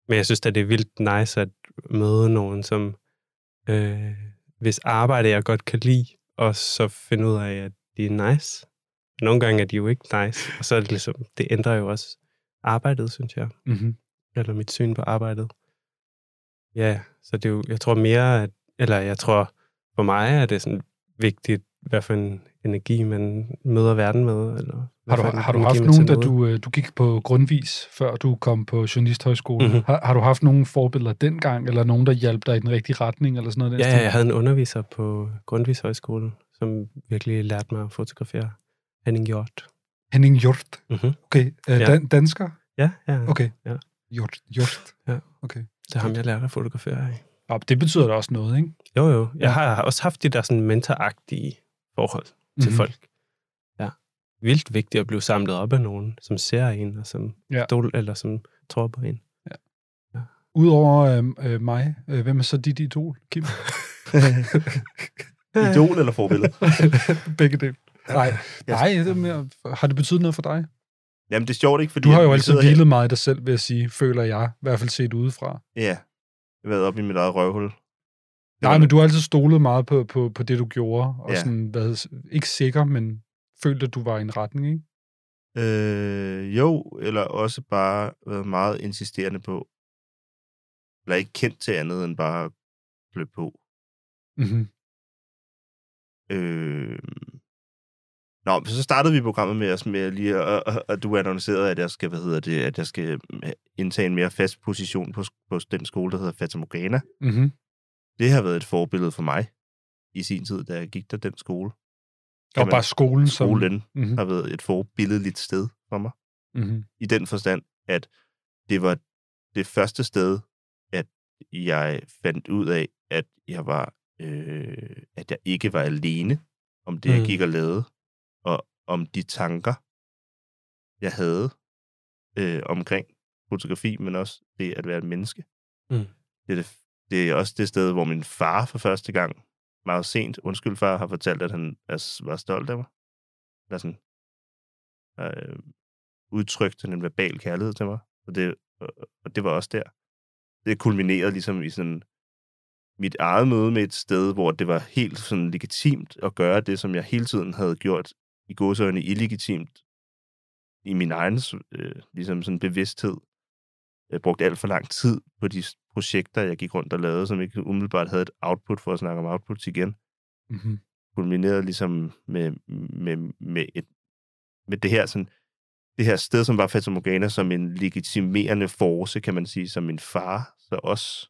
Speaker 8: men jeg synes at det er vildt nice at møde nogen, som øh, hvis arbejde jeg godt kan lide, og så finde ud af, at de er nice. Nogle gange er de jo ikke nice, og så er det ligesom, det ændrer jo også arbejdet, synes jeg.
Speaker 2: Mm-hmm.
Speaker 8: Eller mit syn på arbejdet. Ja, så det er jo, jeg tror mere, at, eller jeg tror, for mig er det sådan vigtigt, hvad for en energi man møder verden med. Eller
Speaker 2: Har du,
Speaker 8: en
Speaker 2: har du haft nogen, da du, øh, du gik på grundvis, før du kom på Journalisthøjskolen?
Speaker 8: Mhm.
Speaker 2: Har, har du haft nogle forbilleder dengang, eller nogen, der hjalp dig i den rigtige retning, eller sådan noget?
Speaker 8: Ja, ja, jeg havde en underviser på Grundtvigs Højskole, som virkelig lærte mig at fotografere. Henning Hjort.
Speaker 2: Henning Hjort.
Speaker 8: Mm-hmm.
Speaker 2: Okay, øh,
Speaker 8: Ja.
Speaker 2: dan- dansker?
Speaker 8: Ja, ja.
Speaker 2: Okay.
Speaker 8: Ja.
Speaker 2: Hjort. Hjort.
Speaker 8: Ja.
Speaker 2: Okay.
Speaker 8: Det er ham, jeg lærte at fotografere af.
Speaker 2: Ja, det betyder da også noget, ikke?
Speaker 8: Jo, jo. Jeg
Speaker 2: Ja.
Speaker 8: har også haft de der sådan mentoragtige forhold til
Speaker 2: Mhm.
Speaker 8: mm-hmm. folk. Ja. Vildt vigtigt at blive samlet op af nogen, som ser en, og som,
Speaker 2: Ja.
Speaker 8: ja. stol, eller som tror på en.
Speaker 2: Udover øh, øh, mig, øh, hvem er så dit idol, Kim?
Speaker 1: Idol eller forbillede?
Speaker 2: Begge dele. Nej,
Speaker 1: Ja.
Speaker 2: nej det er mere, har det betydet noget for dig?
Speaker 1: Jamen, det er sjovt ikke, fordi...
Speaker 2: Du har jo altid
Speaker 1: sidder her-
Speaker 2: hvilet meget i dig selv, vil jeg sige, føler jeg, i hvert fald set udefra.
Speaker 1: Ja. Jeg har været oppe i mit eget røvhul.
Speaker 2: Nej, men du har altid stolet meget på, på, på det, du gjorde, og
Speaker 1: Ja.
Speaker 2: sådan været, ikke sikker, men følte, at du var i en retning, ikke?
Speaker 1: Øh, jo, eller også bare været meget insisterende på, eller ikke kendt til andet end bare at på.
Speaker 2: Mm-hmm.
Speaker 1: Øh, Nå, så startede vi programmet med, os med lige, og, og, og du annoncerede, at jeg skal, hvad hedder det, at jeg skal øh, indtage en mere fast position på, på den skole, der hedder Fata Morgana.
Speaker 2: Mm-hmm.
Speaker 1: Det har været et forbillede for mig i sin tid, da jeg gik der den skole.
Speaker 2: Og bare skolen som...
Speaker 1: Skolen
Speaker 2: Mhm.
Speaker 1: har været et forbilledeligt sted for mig.
Speaker 2: Mm-hmm.
Speaker 1: i den forstand, at det var det første sted, at jeg fandt ud af, at jeg var, øh, at jeg ikke var alene om det, mm. jeg
Speaker 8: Mm.
Speaker 1: gik og lavede, og om de tanker, jeg havde øh, omkring fotografi, men også det at være et menneske.
Speaker 8: Mm.
Speaker 1: Det, er det, det er også det sted, hvor min far for første gang, meget sent, undskyld far, har fortalt, at han er, var stolt af mig. Eller sådan, øh, udtrykt sådan en verbal kærlighed til mig. Og det, og- og det var også der. Det kulminerede ligesom i sådan mit eget møde med et sted, hvor det var helt sådan legitimt at gøre det, som jeg hele tiden havde gjort i godsøjne illegitimt i min egen øh, ligesom sådan bevidsthed. Jeg brugte alt for lang tid på de projekter, jeg gik rundt og lavede, som ikke umiddelbart havde et output for at snakke om outputs igen
Speaker 2: Mm-hmm.
Speaker 1: kulminerede ligesom med, med, med, et, med det her sådan, det her sted, som var Fata Morgana, som en legitimerende force, kan man sige, som min far så også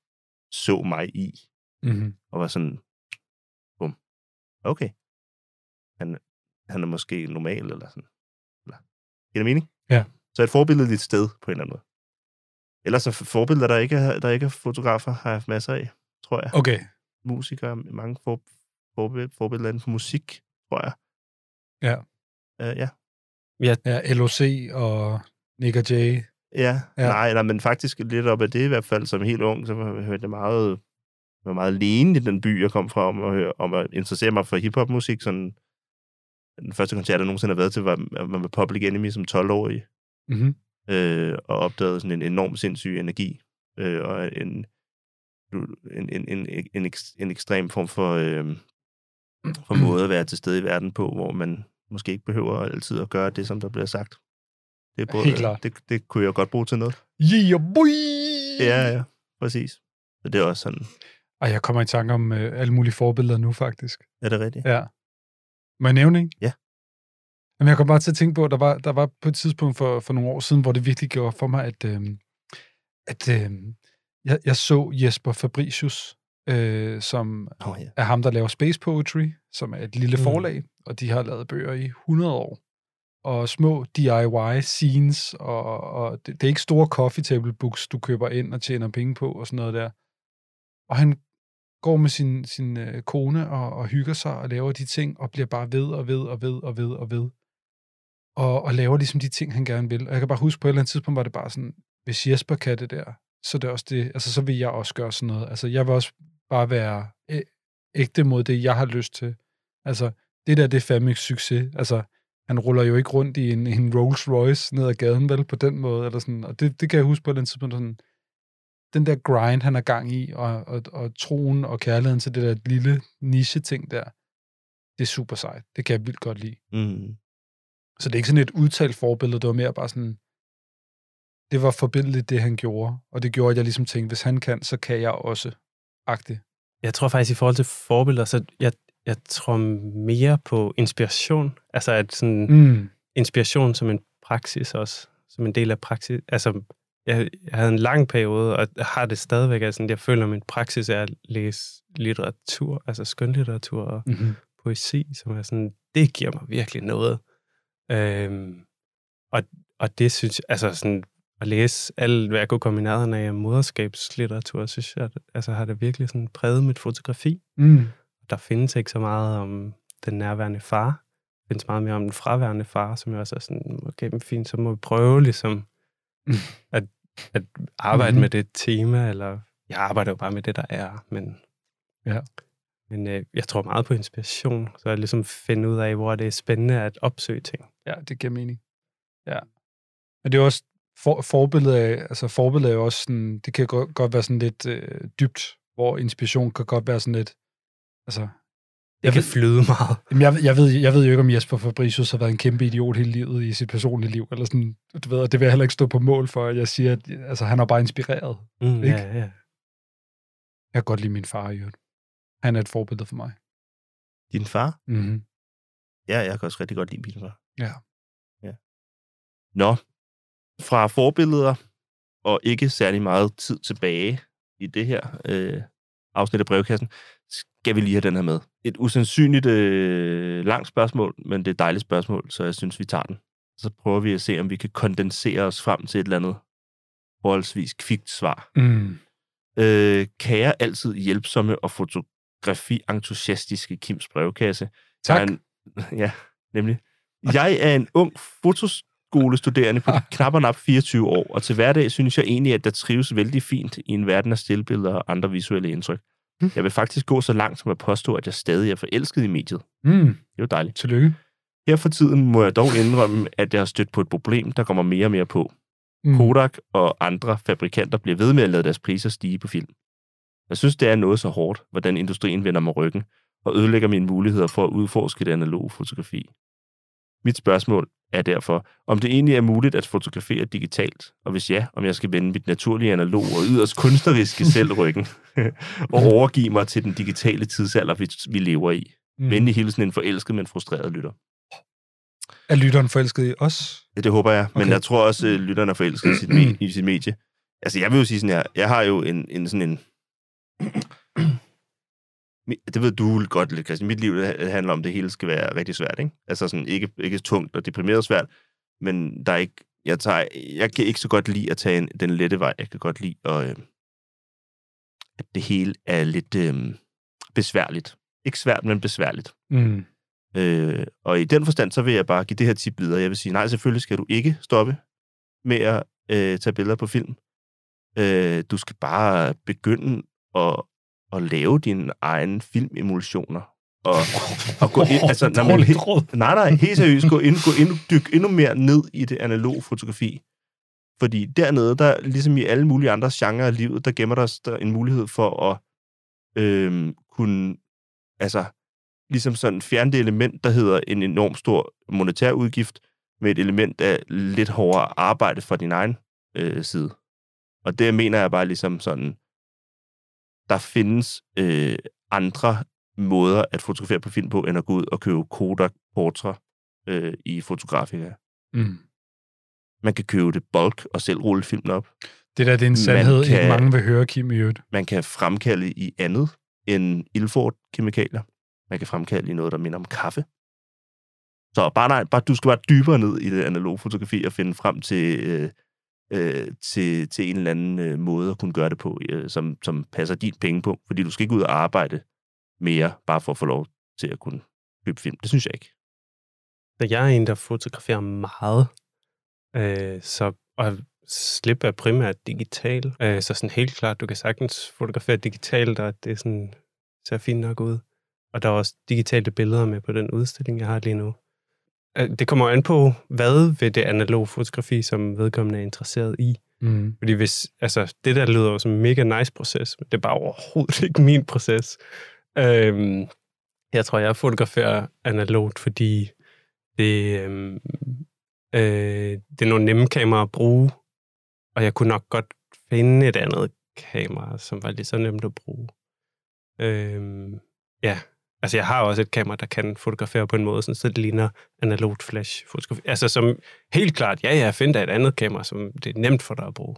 Speaker 1: så mig i,
Speaker 2: Mm-hmm.
Speaker 1: og var sådan, bum, okay, han, han er måske normal, eller sådan. Eller, giver det mening?
Speaker 2: Ja.
Speaker 1: Så et forbilledeligt sted, på en eller anden måde. Ellers så forbilleder, der ikke er, der ikke er fotografer, har jeg haft masser af, tror jeg.
Speaker 2: Okay.
Speaker 1: Musikere, mange for, forbi- forbilleder inden for musik, tror jeg.
Speaker 2: Ja.
Speaker 1: Uh, ja.
Speaker 2: Ja, LOC og Nick og Jay.
Speaker 1: Ja,
Speaker 2: Ja.
Speaker 1: ja. Nej, nej, men faktisk lidt op af det i hvert fald, som helt ung, så hørte jeg meget, jeg var meget alene i den by, jeg kom fra, om at, høre, om at interessere mig for hiphopmusik. Sådan, den første koncert, jeg nogensinde har været til, var, var med Public Enemy som 12-årig.
Speaker 2: Mm-hmm.
Speaker 1: øh, og opdagede sådan en enorm sindssyg energi, øh, og en, en, en, en, en, en ekstrem form for, øh, for måde at være til stede i verden på, hvor man måske ikke behøver altid at gøre det, som der bliver sagt. Det, er både,
Speaker 2: Helt klart.
Speaker 1: det, det kunne jeg godt bruge til noget.
Speaker 2: Yeah, boy!
Speaker 1: Ja, ja, præcis. Så det er også sådan,
Speaker 2: Ej, jeg kommer i tanke om øh, alle mulige forbilleder nu, faktisk.
Speaker 1: er det rigtigt?
Speaker 2: Ja. Må jeg nævne en?
Speaker 1: Ja.
Speaker 2: Jamen, jeg kom bare til at tænke på, at der var, der var på et tidspunkt for, for nogle år siden, hvor det virkelig gjorde for mig, at, øh, at øh, jeg, jeg så Jesper Fabricius, øh, som
Speaker 1: Oh, ja.
Speaker 2: er ham, der laver Space Poetry, som er et lille
Speaker 1: Mm.
Speaker 2: forlag, og de har lavet bøger i 100 år. Og små DIY-scenes, og, og det, det er ikke store coffee table books, du køber ind og tjener penge på, og sådan noget der. Og han går med sin, sin øh, kone og, og hygger sig og laver de ting, og bliver bare ved og ved og ved og ved og ved. Og, og laver ligesom de ting, han gerne vil. Og jeg kan bare huske, på et eller andet tidspunkt var det bare sådan, hvis Jesper kan det der, så er det også det, altså så vil jeg også gøre sådan noget. Altså jeg vil også bare være ægte mod det, jeg har lyst til. Altså det der, det er fandme succes. Altså han ruller jo ikke rundt i en, en Rolls Royce ned ad gaden, vel, på den måde. Eller sådan. Og det, det kan jeg huske på et eller andet tidspunkt, sådan, den der grind, han er gang i, og, og, og troen og kærligheden til det der lille niche-ting der, det er super sejt. Det kan jeg vildt godt lide.
Speaker 1: Mm.
Speaker 2: Så det er ikke sådan et udtalt forbillede, det var mere bare sådan, det var forbilledeligt, det han gjorde, og det gjorde, at jeg ligesom tænkte, hvis han kan, så kan jeg også. Agtigt.
Speaker 8: Jeg tror faktisk, i forhold til forbilleder, så jeg, jeg tror mere på inspiration. Altså, at sådan,
Speaker 2: Mm.
Speaker 8: inspiration som en praksis også, som en del af praksis. Altså, jeg, jeg havde en lang periode, og har det stadigvæk, altså, jeg føler, at min praksis er at læse litteratur, altså skønlitteratur og
Speaker 2: Mm-hmm.
Speaker 8: poesi, som er sådan, det giver mig virkelig noget. Øhm, og, og det synes jeg, altså sådan, at læse alt, hvad jeg kunne komme i nærheden af moderskabslitteratur, synes jeg, altså har det virkelig sådan præget mit fotografi.
Speaker 2: Mm.
Speaker 8: Der findes ikke så meget om den nærværende far. Der findes meget mere om den fraværende far, som jeg også er sådan, okay, men fint, så må vi prøve ligesom
Speaker 2: Mm.
Speaker 8: at, at arbejde
Speaker 2: Mhm.
Speaker 8: mm-hmm. med det tema, eller jeg arbejder jo bare med det, der er, men,
Speaker 2: Ja.
Speaker 8: men øh, jeg tror meget på inspiration, så jeg ligesom finde ud af, hvor det er spændende at opsøge ting.
Speaker 2: Ja, det giver mening. Ja. Men det er også for, forbillede af, altså forbillede er jo også sådan, det kan godt, godt være sådan lidt øh, dybt, hvor inspiration kan godt være sådan lidt, altså,
Speaker 8: Det kan flyde meget.
Speaker 2: Jamen, jeg, jeg, ved, jeg ved jo ikke, om Jesper Fabricius har været en kæmpe idiot hele livet i sit personlige liv, eller sådan, du ved, og det vil jeg heller ikke stå på mål for, at jeg siger, at altså, han har bare inspireret.
Speaker 8: Mm,
Speaker 2: Ikke?
Speaker 8: ja, ja.
Speaker 2: Jeg kan godt lide min far i øvrigt. Han er et forbillede for mig.
Speaker 1: Din far?
Speaker 2: Mm-hmm.
Speaker 1: Ja, jeg kan også rigtig godt lide min far.
Speaker 2: Ja.
Speaker 1: ja. Nå, fra forbilleder og ikke særlig meget tid tilbage i det her øh, afsnit af brevkassen, skal vi lige have den her med. Et usandsynligt øh, langt spørgsmål, men det er et dejligt spørgsmål, så jeg synes, vi tager den. Så prøver vi at se, om vi kan kondensere os frem til et eller andet forholdsvis kvikt svar.
Speaker 2: Mm.
Speaker 1: Øh, kære altid hjælpsomme og fotografi-entusiastiske Kims brevkasse.
Speaker 2: Tak.
Speaker 1: Jeg en, ja, nemlig. Jeg er en ung fotoskolestuderende på knap og nap 24 år, og til hverdag synes jeg egentlig, at der trives vældig fint i en verden af stillbilleder og andre visuelle indtryk.
Speaker 2: Mm.
Speaker 1: Jeg vil faktisk gå så langt som at påstå, at jeg stadig er forelsket i mediet.
Speaker 2: Mm.
Speaker 1: Det er jo dejligt.
Speaker 2: Tillykke.
Speaker 1: Her for tiden må jeg dog indrømme, at jeg har stødt på et problem, der kommer mere og mere på.
Speaker 2: Mm.
Speaker 1: Kodak og andre fabrikanter bliver ved med at lade deres priser stige på film. Jeg synes, det er noget så hårdt, hvordan industrien vender mig ryggen og ødelægger mine muligheder for at udforske det analoge fotografi. Mit spørgsmål er derfor, om det egentlig er muligt at fotografere digitalt, og hvis ja, om jeg skal vende mit naturlige analog og yderst kunstneriske selv ryggen, og overgive mig til den digitale tidsalder, vi, vi lever i.
Speaker 2: Mm.
Speaker 1: Venlig hilsen en forelsket, men frustreret lytter.
Speaker 2: Er lytteren forelsket i os?
Speaker 1: Ja, det håber jeg. Men
Speaker 2: Okay.
Speaker 1: jeg tror også, at lytterne er forelsket i sit, me- i sit medie. Altså, jeg vil jo sige sådan her. Jeg har jo en, en sådan en... Det ved du godt lidt, Christian. Mit liv handler om, at det hele skal være rigtig svært, ikke? Altså sådan ikke, ikke tungt og deprimeret svært, men der er ikke... Jeg, tager, jeg kan ikke så godt lide at tage en, den lette vej. Jeg kan godt lide, at, øh, at det hele er lidt øh, besværligt. Ikke svært, men besværligt.
Speaker 2: Mm.
Speaker 1: Øh, og i den forstand, så vil jeg bare give det her tip videre. Jeg vil sige, nej, selvfølgelig skal du ikke stoppe med at øh, tage billeder på film. Øh, du skal bare begynde at, at lave dine egne filmemulsioner. Og, og gå ind, altså, he,
Speaker 2: råd.
Speaker 1: nej, nej, helt seriøst, gå ind, gå ind, dyk endnu mere ned i det analoge fotografi. Fordi dernede, der ligesom i alle mulige andre genrer af livet, der gemmer der, der en mulighed for at øh, kunne, altså, ligesom sådan fjerne det element, der hedder en enorm stor monetær udgift, med et element af lidt hårdere arbejde fra din egen øh, side. Og det mener jeg bare ligesom sådan, der findes øh, andre måder at fotografere på film på, end at gå ud og købe Kodak Portra øh, i Fotografika.
Speaker 2: Mm.
Speaker 1: Man kan købe det bulk og selv rulle filmen op.
Speaker 2: Det der, det er en sandhed, kan... ikke mange vil høre, Kim, i øvrigt.
Speaker 1: Man kan fremkalde i andet end Ilford-kemikalier. Man kan fremkalde i noget, der minder om kaffe. Så bare, nej, bare, du skal bare dybere ned i det analoge fotografi og finde frem til, øh, øh, til, til en eller anden øh, måde at kunne gøre det på, øh, som, som passer din penge på. Fordi du skal ikke ud og arbejde mere, bare for at få lov til at kunne købe film. Det synes jeg ikke.
Speaker 8: Jeg er en, der fotograferer meget, øh, så og slip er primært digital. Øh, så sådan helt klart, du kan sagtens fotografere digitalt, og det er sådan, ser fint nok ud. Og der er også digitale billeder med på den udstilling, jeg har lige nu. Øh, Det kommer an på, hvad ved det analoge fotografi, som vedkommende er interesseret i.
Speaker 2: Mm.
Speaker 8: Fordi hvis, altså, det der lyder jo som en mega nice proces, men det er bare overhovedet ikke min proces. Øhm, jeg tror, jeg fotograferer analogt, fordi det, øhm, øh, det er nogle nemme kameraer at bruge, og jeg kunne nok godt finde et andet kamera, som var lige så nemt at bruge. Øhm, ja, altså jeg har også et kamera, der kan fotografere på en måde, sådan, så det ligner analogt flash fotografi. Altså som helt klart, ja, ja, find dig et andet kamera, som det er nemt for dig at bruge,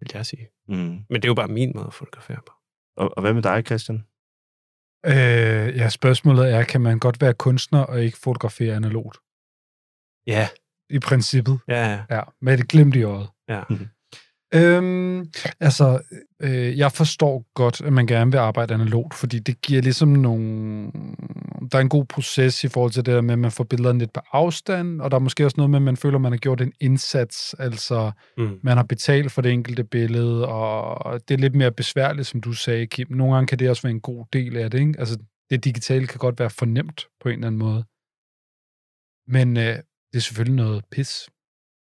Speaker 8: vil jeg sige.
Speaker 1: Mm.
Speaker 8: Men det er jo bare min måde at fotografere på.
Speaker 1: Og, og hvad med dig, Christian?
Speaker 2: Øh, ja, spørgsmålet er, kan man godt være kunstner og ikke fotografere analogt?
Speaker 8: Ja,
Speaker 2: I princippet.
Speaker 8: ja, ja.
Speaker 2: Ja, med et glimt i øjet.
Speaker 8: ja.
Speaker 2: Øhm, altså, øh, jeg forstår godt, at man gerne vil arbejde analogt, fordi det giver ligesom nogle... Der er en god proces i forhold til det der med, at man får billederne lidt på afstand, og der er måske også noget med, at man føler, at man har gjort en indsats, altså
Speaker 8: Mm.
Speaker 2: man har betalt for det enkelte billede, og det er lidt mere besværligt, som du sagde, Kim. Nogle gange kan det også være en god del af det, ikke? Altså, det digitale kan godt være fornemt på en eller anden måde. Men øh, det er selvfølgelig noget pis.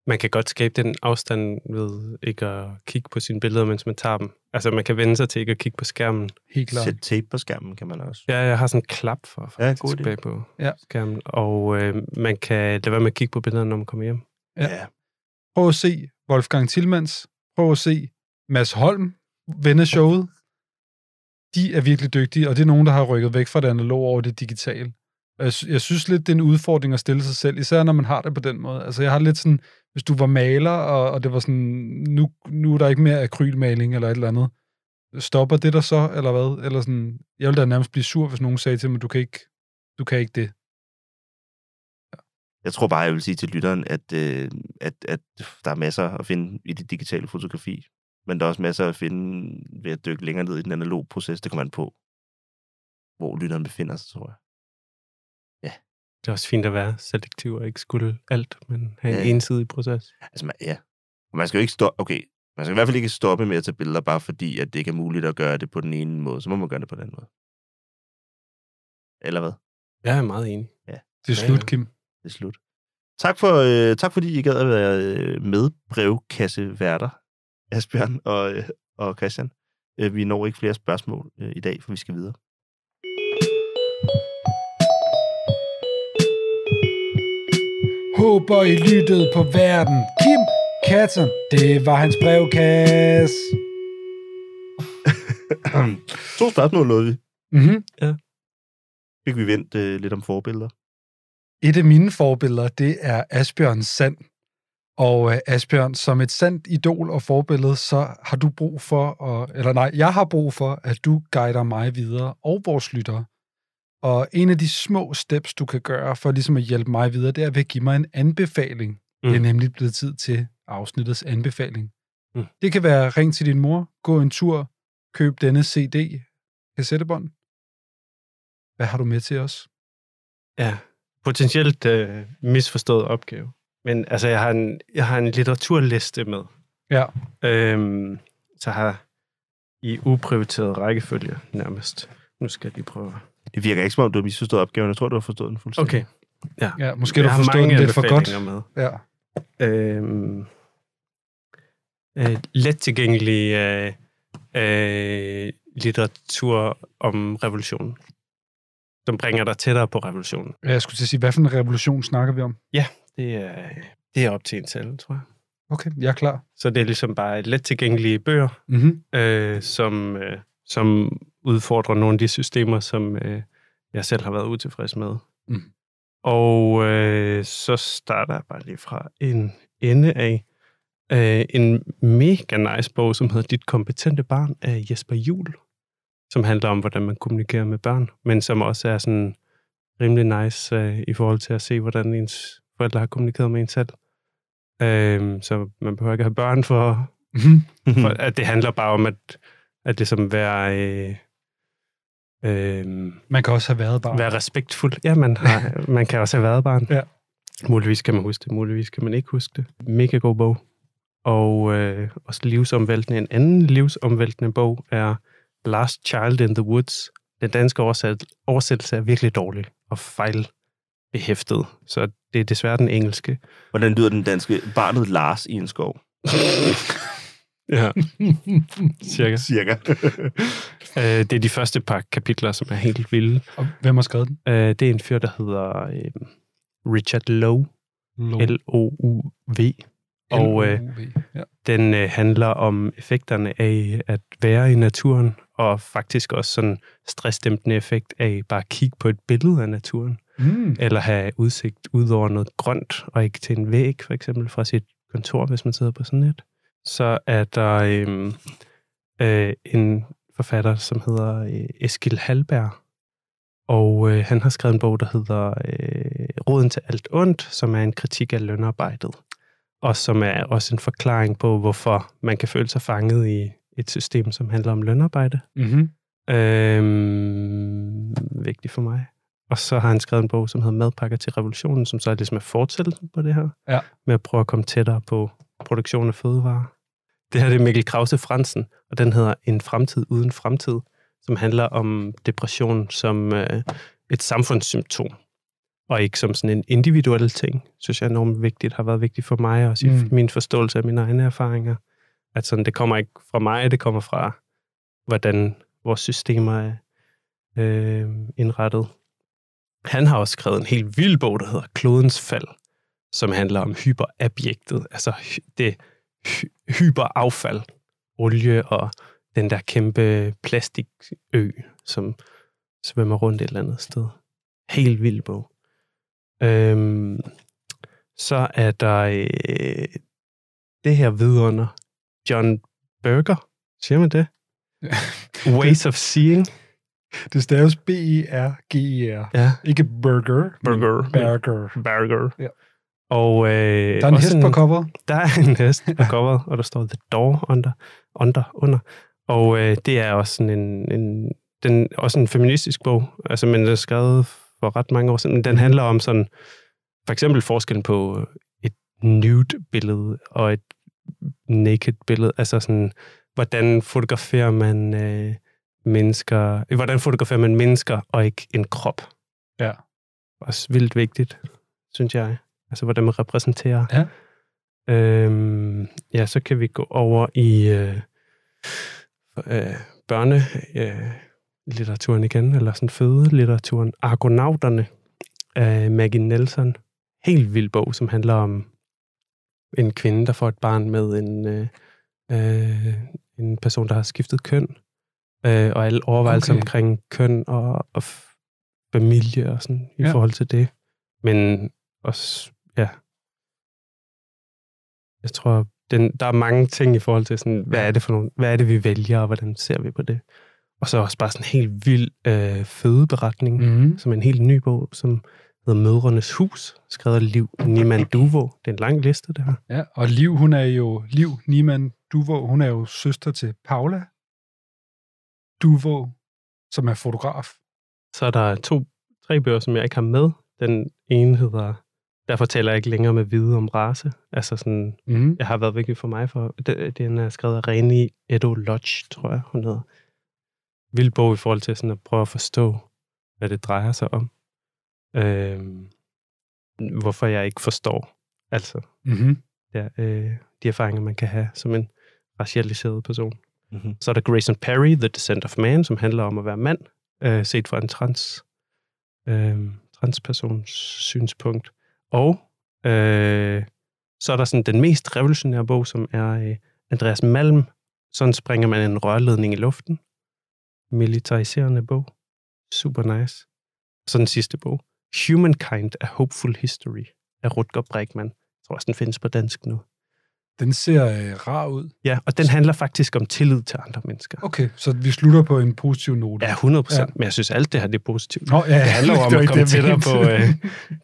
Speaker 8: Man kan godt skabe den afstand ved ikke at kigge på sine billeder, mens man tager dem. Altså, man kan vende sig til ikke at kigge på skærmen.
Speaker 2: Helt klart.
Speaker 1: Sæt tape på skærmen, kan man også.
Speaker 8: Ja, jeg har sådan en klap for
Speaker 1: Ja,
Speaker 8: faktisk
Speaker 1: god idé.
Speaker 8: bag på
Speaker 2: Ja.
Speaker 8: skærmen. Og øh, man kan lade være med at kigge på billederne, når man kommer hjem.
Speaker 2: Ja.
Speaker 1: ja.
Speaker 2: Prøv at se Wolfgang Tillmans. Prøv at se Mads Holm vende showet. De er virkelig dygtige, og det er nogen, der har rykket væk fra det analoge over det digitale. Og Jeg, sy- jeg synes lidt, det er en udfordring at stille sig selv, især når man har det på den måde. Altså, jeg har lidt sådan, hvis du var maler, og, og det var sådan, nu, nu er der ikke mere akrylmaling eller et eller andet. Stopper det der så, eller hvad? Eller sådan, jeg ville da nærmest blive sur, hvis nogen sagde til mig, du kan ikke, du kan ikke det.
Speaker 1: Jeg tror bare, jeg vil sige til lytteren, at, øh, at, at der er masser at finde i det digitale fotografi. Men der er også masser at finde ved at dykke længere ned i den analoge proces. Det kommer man på, hvor lytteren befinder sig, tror jeg.
Speaker 8: Det er også fint at være selektiv og ikke skulle alt, men have en
Speaker 1: Ja.
Speaker 8: ensidig proces.
Speaker 1: Altså, man, ja. Man skal jo ikke stoppe... Okay, man skal i hvert fald ikke stoppe med at tage billeder, bare fordi, at det ikke er muligt at gøre det på den ene måde. Så må man gøre det på den anden måde. Eller hvad?
Speaker 8: Jeg er meget enig.
Speaker 2: Det er
Speaker 8: Ja,
Speaker 2: slut,
Speaker 8: ja.
Speaker 2: Kim.
Speaker 1: Det er slut. Tak, for, øh, tak fordi I gad at være øh, med brevkasseværter, Asbjørn og, øh, og Christian. Øh, vi når ikke flere spørgsmål øh, i dag, for vi skal videre.
Speaker 2: Håber I lyttede på verden. Kim Katten, det var hans brevkasse.
Speaker 1: to spørgsmål nåede vi.
Speaker 2: Mm-hmm.
Speaker 1: Fik vi vendt øh, lidt om forbilleder.
Speaker 2: Et af mine forbilleder, det er Asbjørn Sand. Og øh, Asbjørn, som et sandt idol og forbillede, så har du brug for, at, eller nej, jeg har brug for, at du guider mig videre og vores lyttere. Og en af de små steps, du kan gøre for ligesom at hjælpe mig videre, det er ved at give mig en anbefaling. Mm. Det er
Speaker 8: Mm.
Speaker 2: nemlig blevet tid til afsnittets anbefaling.
Speaker 8: Mm.
Speaker 2: Det kan være ring til din mor, gå en tur, køb denne CD, kassettebånd. Hvad har du med til os?
Speaker 8: Ja, potentielt øh, misforstået opgave. Men altså, jeg har en, jeg har en litteraturliste med.
Speaker 2: Ja.
Speaker 8: Øhm, så har i uprioriteret rækkefølge nærmest. Nu skal jeg lige prøve.
Speaker 1: Det virker ikke som om, du har misforstået opgaven. Jeg tror, du har forstået den fuldstændig.
Speaker 8: Okay. Ja.
Speaker 2: Ja, måske du
Speaker 8: jeg
Speaker 2: har
Speaker 8: har
Speaker 2: forstået den lidt for godt.
Speaker 8: med.
Speaker 2: Ja.
Speaker 8: Øhm, øh, let tilgængelig øh, øh, litteratur om revolutionen, som bringer dig tættere på revolutionen.
Speaker 2: Jeg skulle til at sige, hvad for en revolution snakker vi om?
Speaker 8: Det er, det er op til en selv, tror jeg.
Speaker 2: Okay, jeg er klar.
Speaker 8: Så det er ligesom bare let tilgængelige bøger,
Speaker 2: Mm-hmm.
Speaker 8: øh, som, øh, som udfordrer nogle af de systemer, som øh, jeg selv har været utilfreds med.
Speaker 2: Mm.
Speaker 8: Og øh, så starter jeg bare lige fra en ende af øh, en mega nice bog, som hedder Dit kompetente barn af Jesper Juhl, som handler om, hvordan man kommunikerer med børn, men som også er sådan rimelig nice øh, i forhold til at se, hvordan ens forældre har kommunikeret med en selv. Øh, så man behøver ikke have børn for,
Speaker 2: Mm-hmm.
Speaker 8: for at det handler bare om, at, at det som være, øh, øh,
Speaker 2: Man kan også have været barn.
Speaker 8: være respektfuld. Ja, man, har, man kan også have været barn.
Speaker 2: Ja.
Speaker 8: Muligvis kan man huske det, muligvis kan man ikke huske det. Mega god bog. Og øh, også livsomvæltende. En anden livsomvæltende bog er Last Child in the Woods. Den danske oversæt, oversættelse er virkelig dårlig og fejlbehæftet. Så det er desværre den engelske.
Speaker 1: Hvordan lyder den danske barnet Lars i en skov?
Speaker 8: Ja, cirka.
Speaker 1: Cirka.
Speaker 8: Øh, det er de første par kapitler, som er helt vilde.
Speaker 2: Og hvem har skrevet den?
Speaker 8: Øh, det er en fyr, der hedder øh, Richard Lowe, L-O-U-V. Og øh,
Speaker 2: ja.
Speaker 8: den øh, handler om effekterne af at være i naturen, og faktisk også sådan stressdæmpende effekt af bare at kigge på et billede af naturen,
Speaker 2: Mm.
Speaker 8: eller have udsigt ud over noget grønt, og ikke til en væg, for eksempel fra sit kontor, hvis man sidder på sådan et. Så er der øh, øh, en forfatter, som hedder øh, Eskil Halberg, og øh, han har skrevet en bog, der hedder øh, Råden til alt ondt, som er en kritik af lønarbejdet, og som er også en forklaring på, hvorfor man kan føle sig fanget i et system, som handler om lønarbejde.
Speaker 2: Mm-hmm.
Speaker 8: Øhm, vigtigt for mig. Og så har han skrevet en bog, som hedder Madpakker til revolutionen, som så er ligesom er fortsættelsen på det her.
Speaker 2: Ja.
Speaker 8: Med at prøve at komme tættere på produktion af fødevarer. Det her det er Mikkel Krause Fransen, og den hedder En fremtid uden fremtid, som handler om depression som øh, et samfundssymptom, og ikke som sådan en individuel ting, synes jeg er enormt vigtigt, har været vigtigt for mig, også i
Speaker 2: Mm.
Speaker 8: min forståelse af mine egne erfaringer. At sådan, det kommer ikke fra mig, det kommer fra, hvordan vores systemer er øh, indrettet. Han har også skrevet en helt vild bog, der hedder Klodens Fald, som handler om hyperabjektet, altså det hy- hyperaffald, olie og den der kæmpe plastikø, som svømmer rundt et eller andet sted. Helt vild bog. Øhm, så er der øh, det her vidunder, John Berger, siger man det? Ways of Seeing.
Speaker 2: Det staves B-E-R-G-E-R.
Speaker 8: Ja,
Speaker 2: Ikke burger.
Speaker 8: Burger.
Speaker 2: Burger.
Speaker 8: Burger.
Speaker 2: Ja.
Speaker 8: Og, øh,
Speaker 2: Der er en hest på coveret.
Speaker 8: Der er en hest på coveret, og der står The Door under. under, under. Og øh, det er også sådan en, en, den, også en feministisk bog, altså, men den er skrevet for ret mange år siden. Men den handler om sådan, for eksempel forskellen på et nude-billede og et naked-billede. Altså sådan, hvordan fotograferer man øh, mennesker, øh, hvordan fotograferer man mennesker og ikke en krop.
Speaker 2: Ja.
Speaker 8: Også vildt vigtigt, synes jeg. Altså, hvordan man repræsenterer.
Speaker 2: Ja.
Speaker 8: Øhm, ja, så kan vi gå over i øh, øh, børne øh, litteraturen igen, eller sådan fødelitteraturen. Argonauterne af Maggie Nelson. Helt vild bog, som handler om en kvinde, der får et barn med en, øh, øh, en person, der har skiftet køn. Øh, og alle overvejelser
Speaker 2: Okay.
Speaker 8: omkring køn og, og familie og sådan i
Speaker 2: ja.
Speaker 8: forhold til det. Men også, ja. Jeg tror, den, der er mange ting i forhold til sådan, hvad er det for nogle, hvad er det, vi vælger, og hvordan ser vi på det. Og så også bare sådan en helt vild øh, fødeberetning, mm. Som en helt ny bog, som hedder Mødrenes Hus, skrevet af Liv Niman Duvo. Det er en lang liste, det her.
Speaker 2: Ja, og Liv, hun er jo, Liv Niemann Duvo, hun er jo søster til Paula Duvo, som er fotograf.
Speaker 8: Så er der to, tre bøger, som jeg ikke har med. Den ene hedder, derfor taler jeg ikke længere med vide om race. Altså sådan,
Speaker 2: Mm.
Speaker 8: jeg har været vigtigt for mig for. Det- Den er skrevet af Reni Edo Lodge, tror jeg, hun hedder. Vild bog i forhold til sådan at prøve at forstå, hvad det drejer sig om. Øhm, hvorfor jeg ikke forstår, altså
Speaker 2: Mm-hmm.
Speaker 8: ja, øh, de erfaringer, man kan have som en racialiseret person.
Speaker 1: Mhm.
Speaker 8: Så er der Grayson Perry, The Descent of Man, som handler om at være mand, øh, set fra en trans, øh, transpersons synspunkt. Og øh, så er der sådan den mest revolutionære bog, som er øh, Andreas Malm. Sådan springer man en rørledning i luften. Militariserende bog. Super nice. Så den sidste bog. Humankind, A Hopeful History af Rutger Bregman. Jeg tror også, den findes på dansk nu.
Speaker 2: Den ser øh, rar ud.
Speaker 8: Ja, og den handler faktisk om tillid til andre mennesker.
Speaker 2: Okay, så vi slutter på en positiv note.
Speaker 8: Ja, 100 procent.
Speaker 2: Ja.
Speaker 8: Men jeg synes, alt det her det er positivt.
Speaker 2: Nå, ja,
Speaker 8: Det handler om at komme
Speaker 2: det,
Speaker 8: tættere på, øh,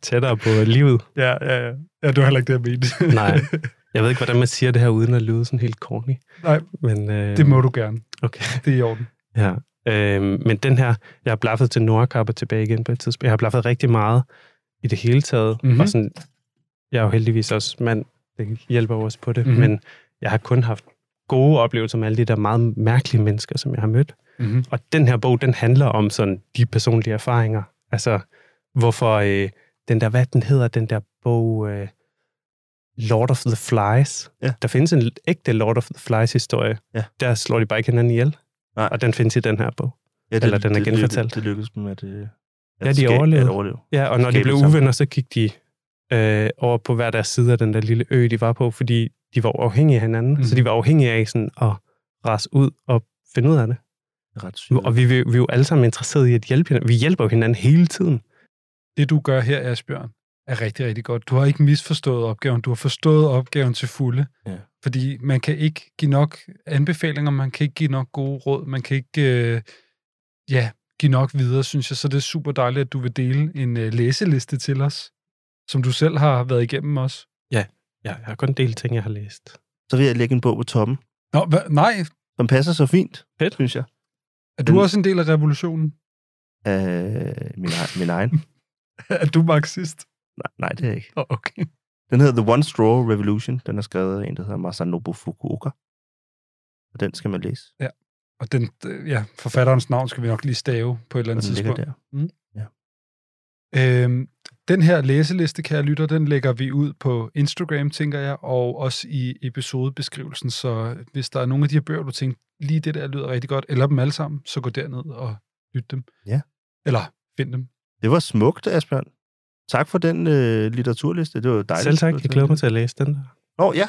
Speaker 8: tættere på livet.
Speaker 2: Ja, ja, ja. Ja, det var heller ikke det, jeg mente.
Speaker 8: Nej, jeg ved ikke, hvordan man siger det her, uden at lyde sådan helt corny.
Speaker 2: Nej,
Speaker 8: Men, øh,
Speaker 2: det må du gerne.
Speaker 8: Okay.
Speaker 2: Det er i orden.
Speaker 8: Ja. Øhm, men den her, jeg har blaffet til Nordkap og tilbage igen på et tidspunkt. Jeg har blaffet rigtig meget i det hele taget.
Speaker 2: Mhm.
Speaker 8: Mm-hmm. Og sådan, jeg er jo heldigvis også mand, det hjælper også på det.
Speaker 2: Mhm.
Speaker 8: Mm-hmm. Men jeg har kun haft gode oplevelser med alle de der meget mærkelige mennesker, som jeg har mødt.
Speaker 2: Mm-hmm.
Speaker 8: Og den her bog, den handler om sådan de personlige erfaringer. Altså, hvorfor øh, den der, hvad den hedder, den der bog, øh, Lord of the Flies.
Speaker 1: Ja.
Speaker 8: Der findes en ægte Lord of the Flies historie.
Speaker 1: Ja.
Speaker 8: Der slår de bare ikke hinanden ihjel.
Speaker 1: Nej.
Speaker 8: Og den findes i den her bog.
Speaker 1: Ja,
Speaker 8: Eller den er
Speaker 1: det,
Speaker 8: genfortalt.
Speaker 1: Det, det lykkedes dem at, øh,
Speaker 8: Ja, de overlevede.
Speaker 1: At overleve.
Speaker 8: Ja, og når de blev uvenner, så gik de øh, over på hver deres side af den der lille ø, de var på, fordi de var afhængige af hinanden.
Speaker 2: Mhm.
Speaker 8: Mm. Så de var afhængige af sådan at rase ud og finde ud af det.
Speaker 1: Ret sygt.
Speaker 8: Og vi, vi, vi er jo alle sammen interesserede i at hjælpe hinanden. Vi hjælper jo hinanden hele tiden.
Speaker 2: Det, du gør her, Asbjørn, er rigtig, rigtig godt. Du har ikke misforstået opgaven. Du har forstået opgaven til fulde.
Speaker 1: Ja.
Speaker 2: Fordi man kan ikke give nok anbefalinger, man kan ikke give nok gode råd, man kan ikke øh, ja, give nok videre, synes jeg. Så det er super dejligt, at du vil dele en øh, læseliste til os, som du selv har været igennem også.
Speaker 8: Ja, jeg har kun delt ting, jeg har læst.
Speaker 1: Så vil jeg lægge en bog på toppen,
Speaker 2: Nå, hva? nej,
Speaker 1: som passer så fint,
Speaker 8: Fedt.
Speaker 1: synes jeg.
Speaker 2: er du
Speaker 1: Den-
Speaker 2: også en del af revolutionen?
Speaker 1: Øh, min, min egen.
Speaker 2: Er du marxist?
Speaker 1: Nej, nej, det er jeg ikke.
Speaker 2: Oh, okay.
Speaker 1: Den hedder The One Straw Revolution. Den er skrevet af en, der hedder Masanobu Fukuoka. Og den skal man læse.
Speaker 2: Og den, øh, ja, forfatterens navn skal vi nok lige stave på et eller andet
Speaker 1: den ligger
Speaker 2: tidspunkt.
Speaker 1: der.
Speaker 2: Øhm, den her læseliste, kære lytter, den lægger vi ud på Instagram, tænker jeg, og også i episodebeskrivelsen. Så hvis der er nogle af de her bøger, du tænker, lige det der lyder rigtig godt, eller dem alle sammen, så gå derned og lyt dem.
Speaker 1: Ja.
Speaker 2: Eller find dem.
Speaker 1: Det var smukt, Asbjørn. Tak for den øh, litteraturliste. Det var dejligt.
Speaker 8: Selv tak, jeg glæder mig til at læse den der.
Speaker 1: Åh, oh, ja.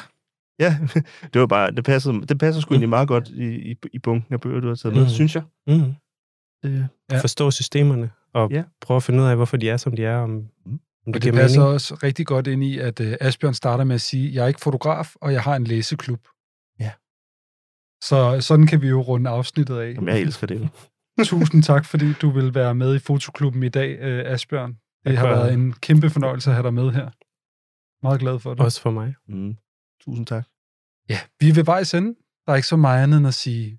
Speaker 1: Ja, det var bare, det passede, det passer sgu egentlig meget godt i, i, i bunken af bøger, du har taget med,
Speaker 8: Mhm.
Speaker 1: synes jeg.
Speaker 8: Mm.
Speaker 1: Det,
Speaker 2: Ja.
Speaker 8: Forstå systemerne, og
Speaker 1: Ja.
Speaker 8: prøve at finde ud af, hvorfor de er, som de er, om, om
Speaker 2: Og
Speaker 8: det
Speaker 2: det
Speaker 8: giver
Speaker 2: passer
Speaker 8: mening.
Speaker 2: også rigtig godt ind i, at uh, Asbjørn starter med at sige, jeg er ikke fotograf, og jeg har en læseklub.
Speaker 1: Ja.
Speaker 2: Så sådan kan vi jo runde afsnittet af.
Speaker 1: jamen, jeg elsker det.
Speaker 2: Tusind tak, fordi du vil være med i Fotoklubben i dag, øh, Asbjørn. Det
Speaker 8: Tak
Speaker 2: har været en kæmpe fornøjelse at have dig med her. Meget glad for det.
Speaker 8: Også for mig.
Speaker 1: Mm. Tusind tak.
Speaker 2: Ja, vi er ved vejs ende. Der er ikke så meget andet end at sige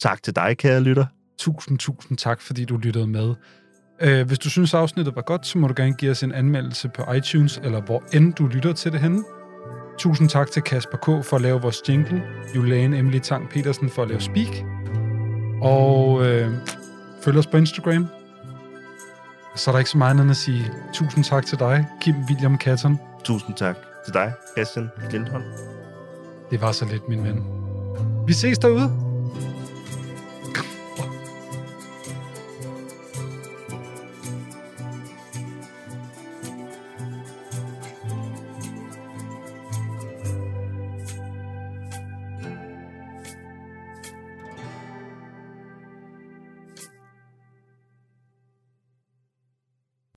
Speaker 1: Tak til dig, kære lytter.
Speaker 2: Tusind, tusind tak, fordi du lyttede med. Øh, hvis du synes, afsnittet var godt, så må du gerne give os en anmeldelse på iTunes, eller hvor end du lytter til det henne. Tusind tak til Kasper K. for at lave vores jingle, Juliane Emily Tang Petersen for at lave speak, og øh, følg os på Instagram. Så er der ikke så meget andet end at sige tusind tak til dig, Kim William Katton.
Speaker 1: Tusind tak til dig, Christian Lindholm.
Speaker 2: Det var så lidt, min ven. Vi ses derude.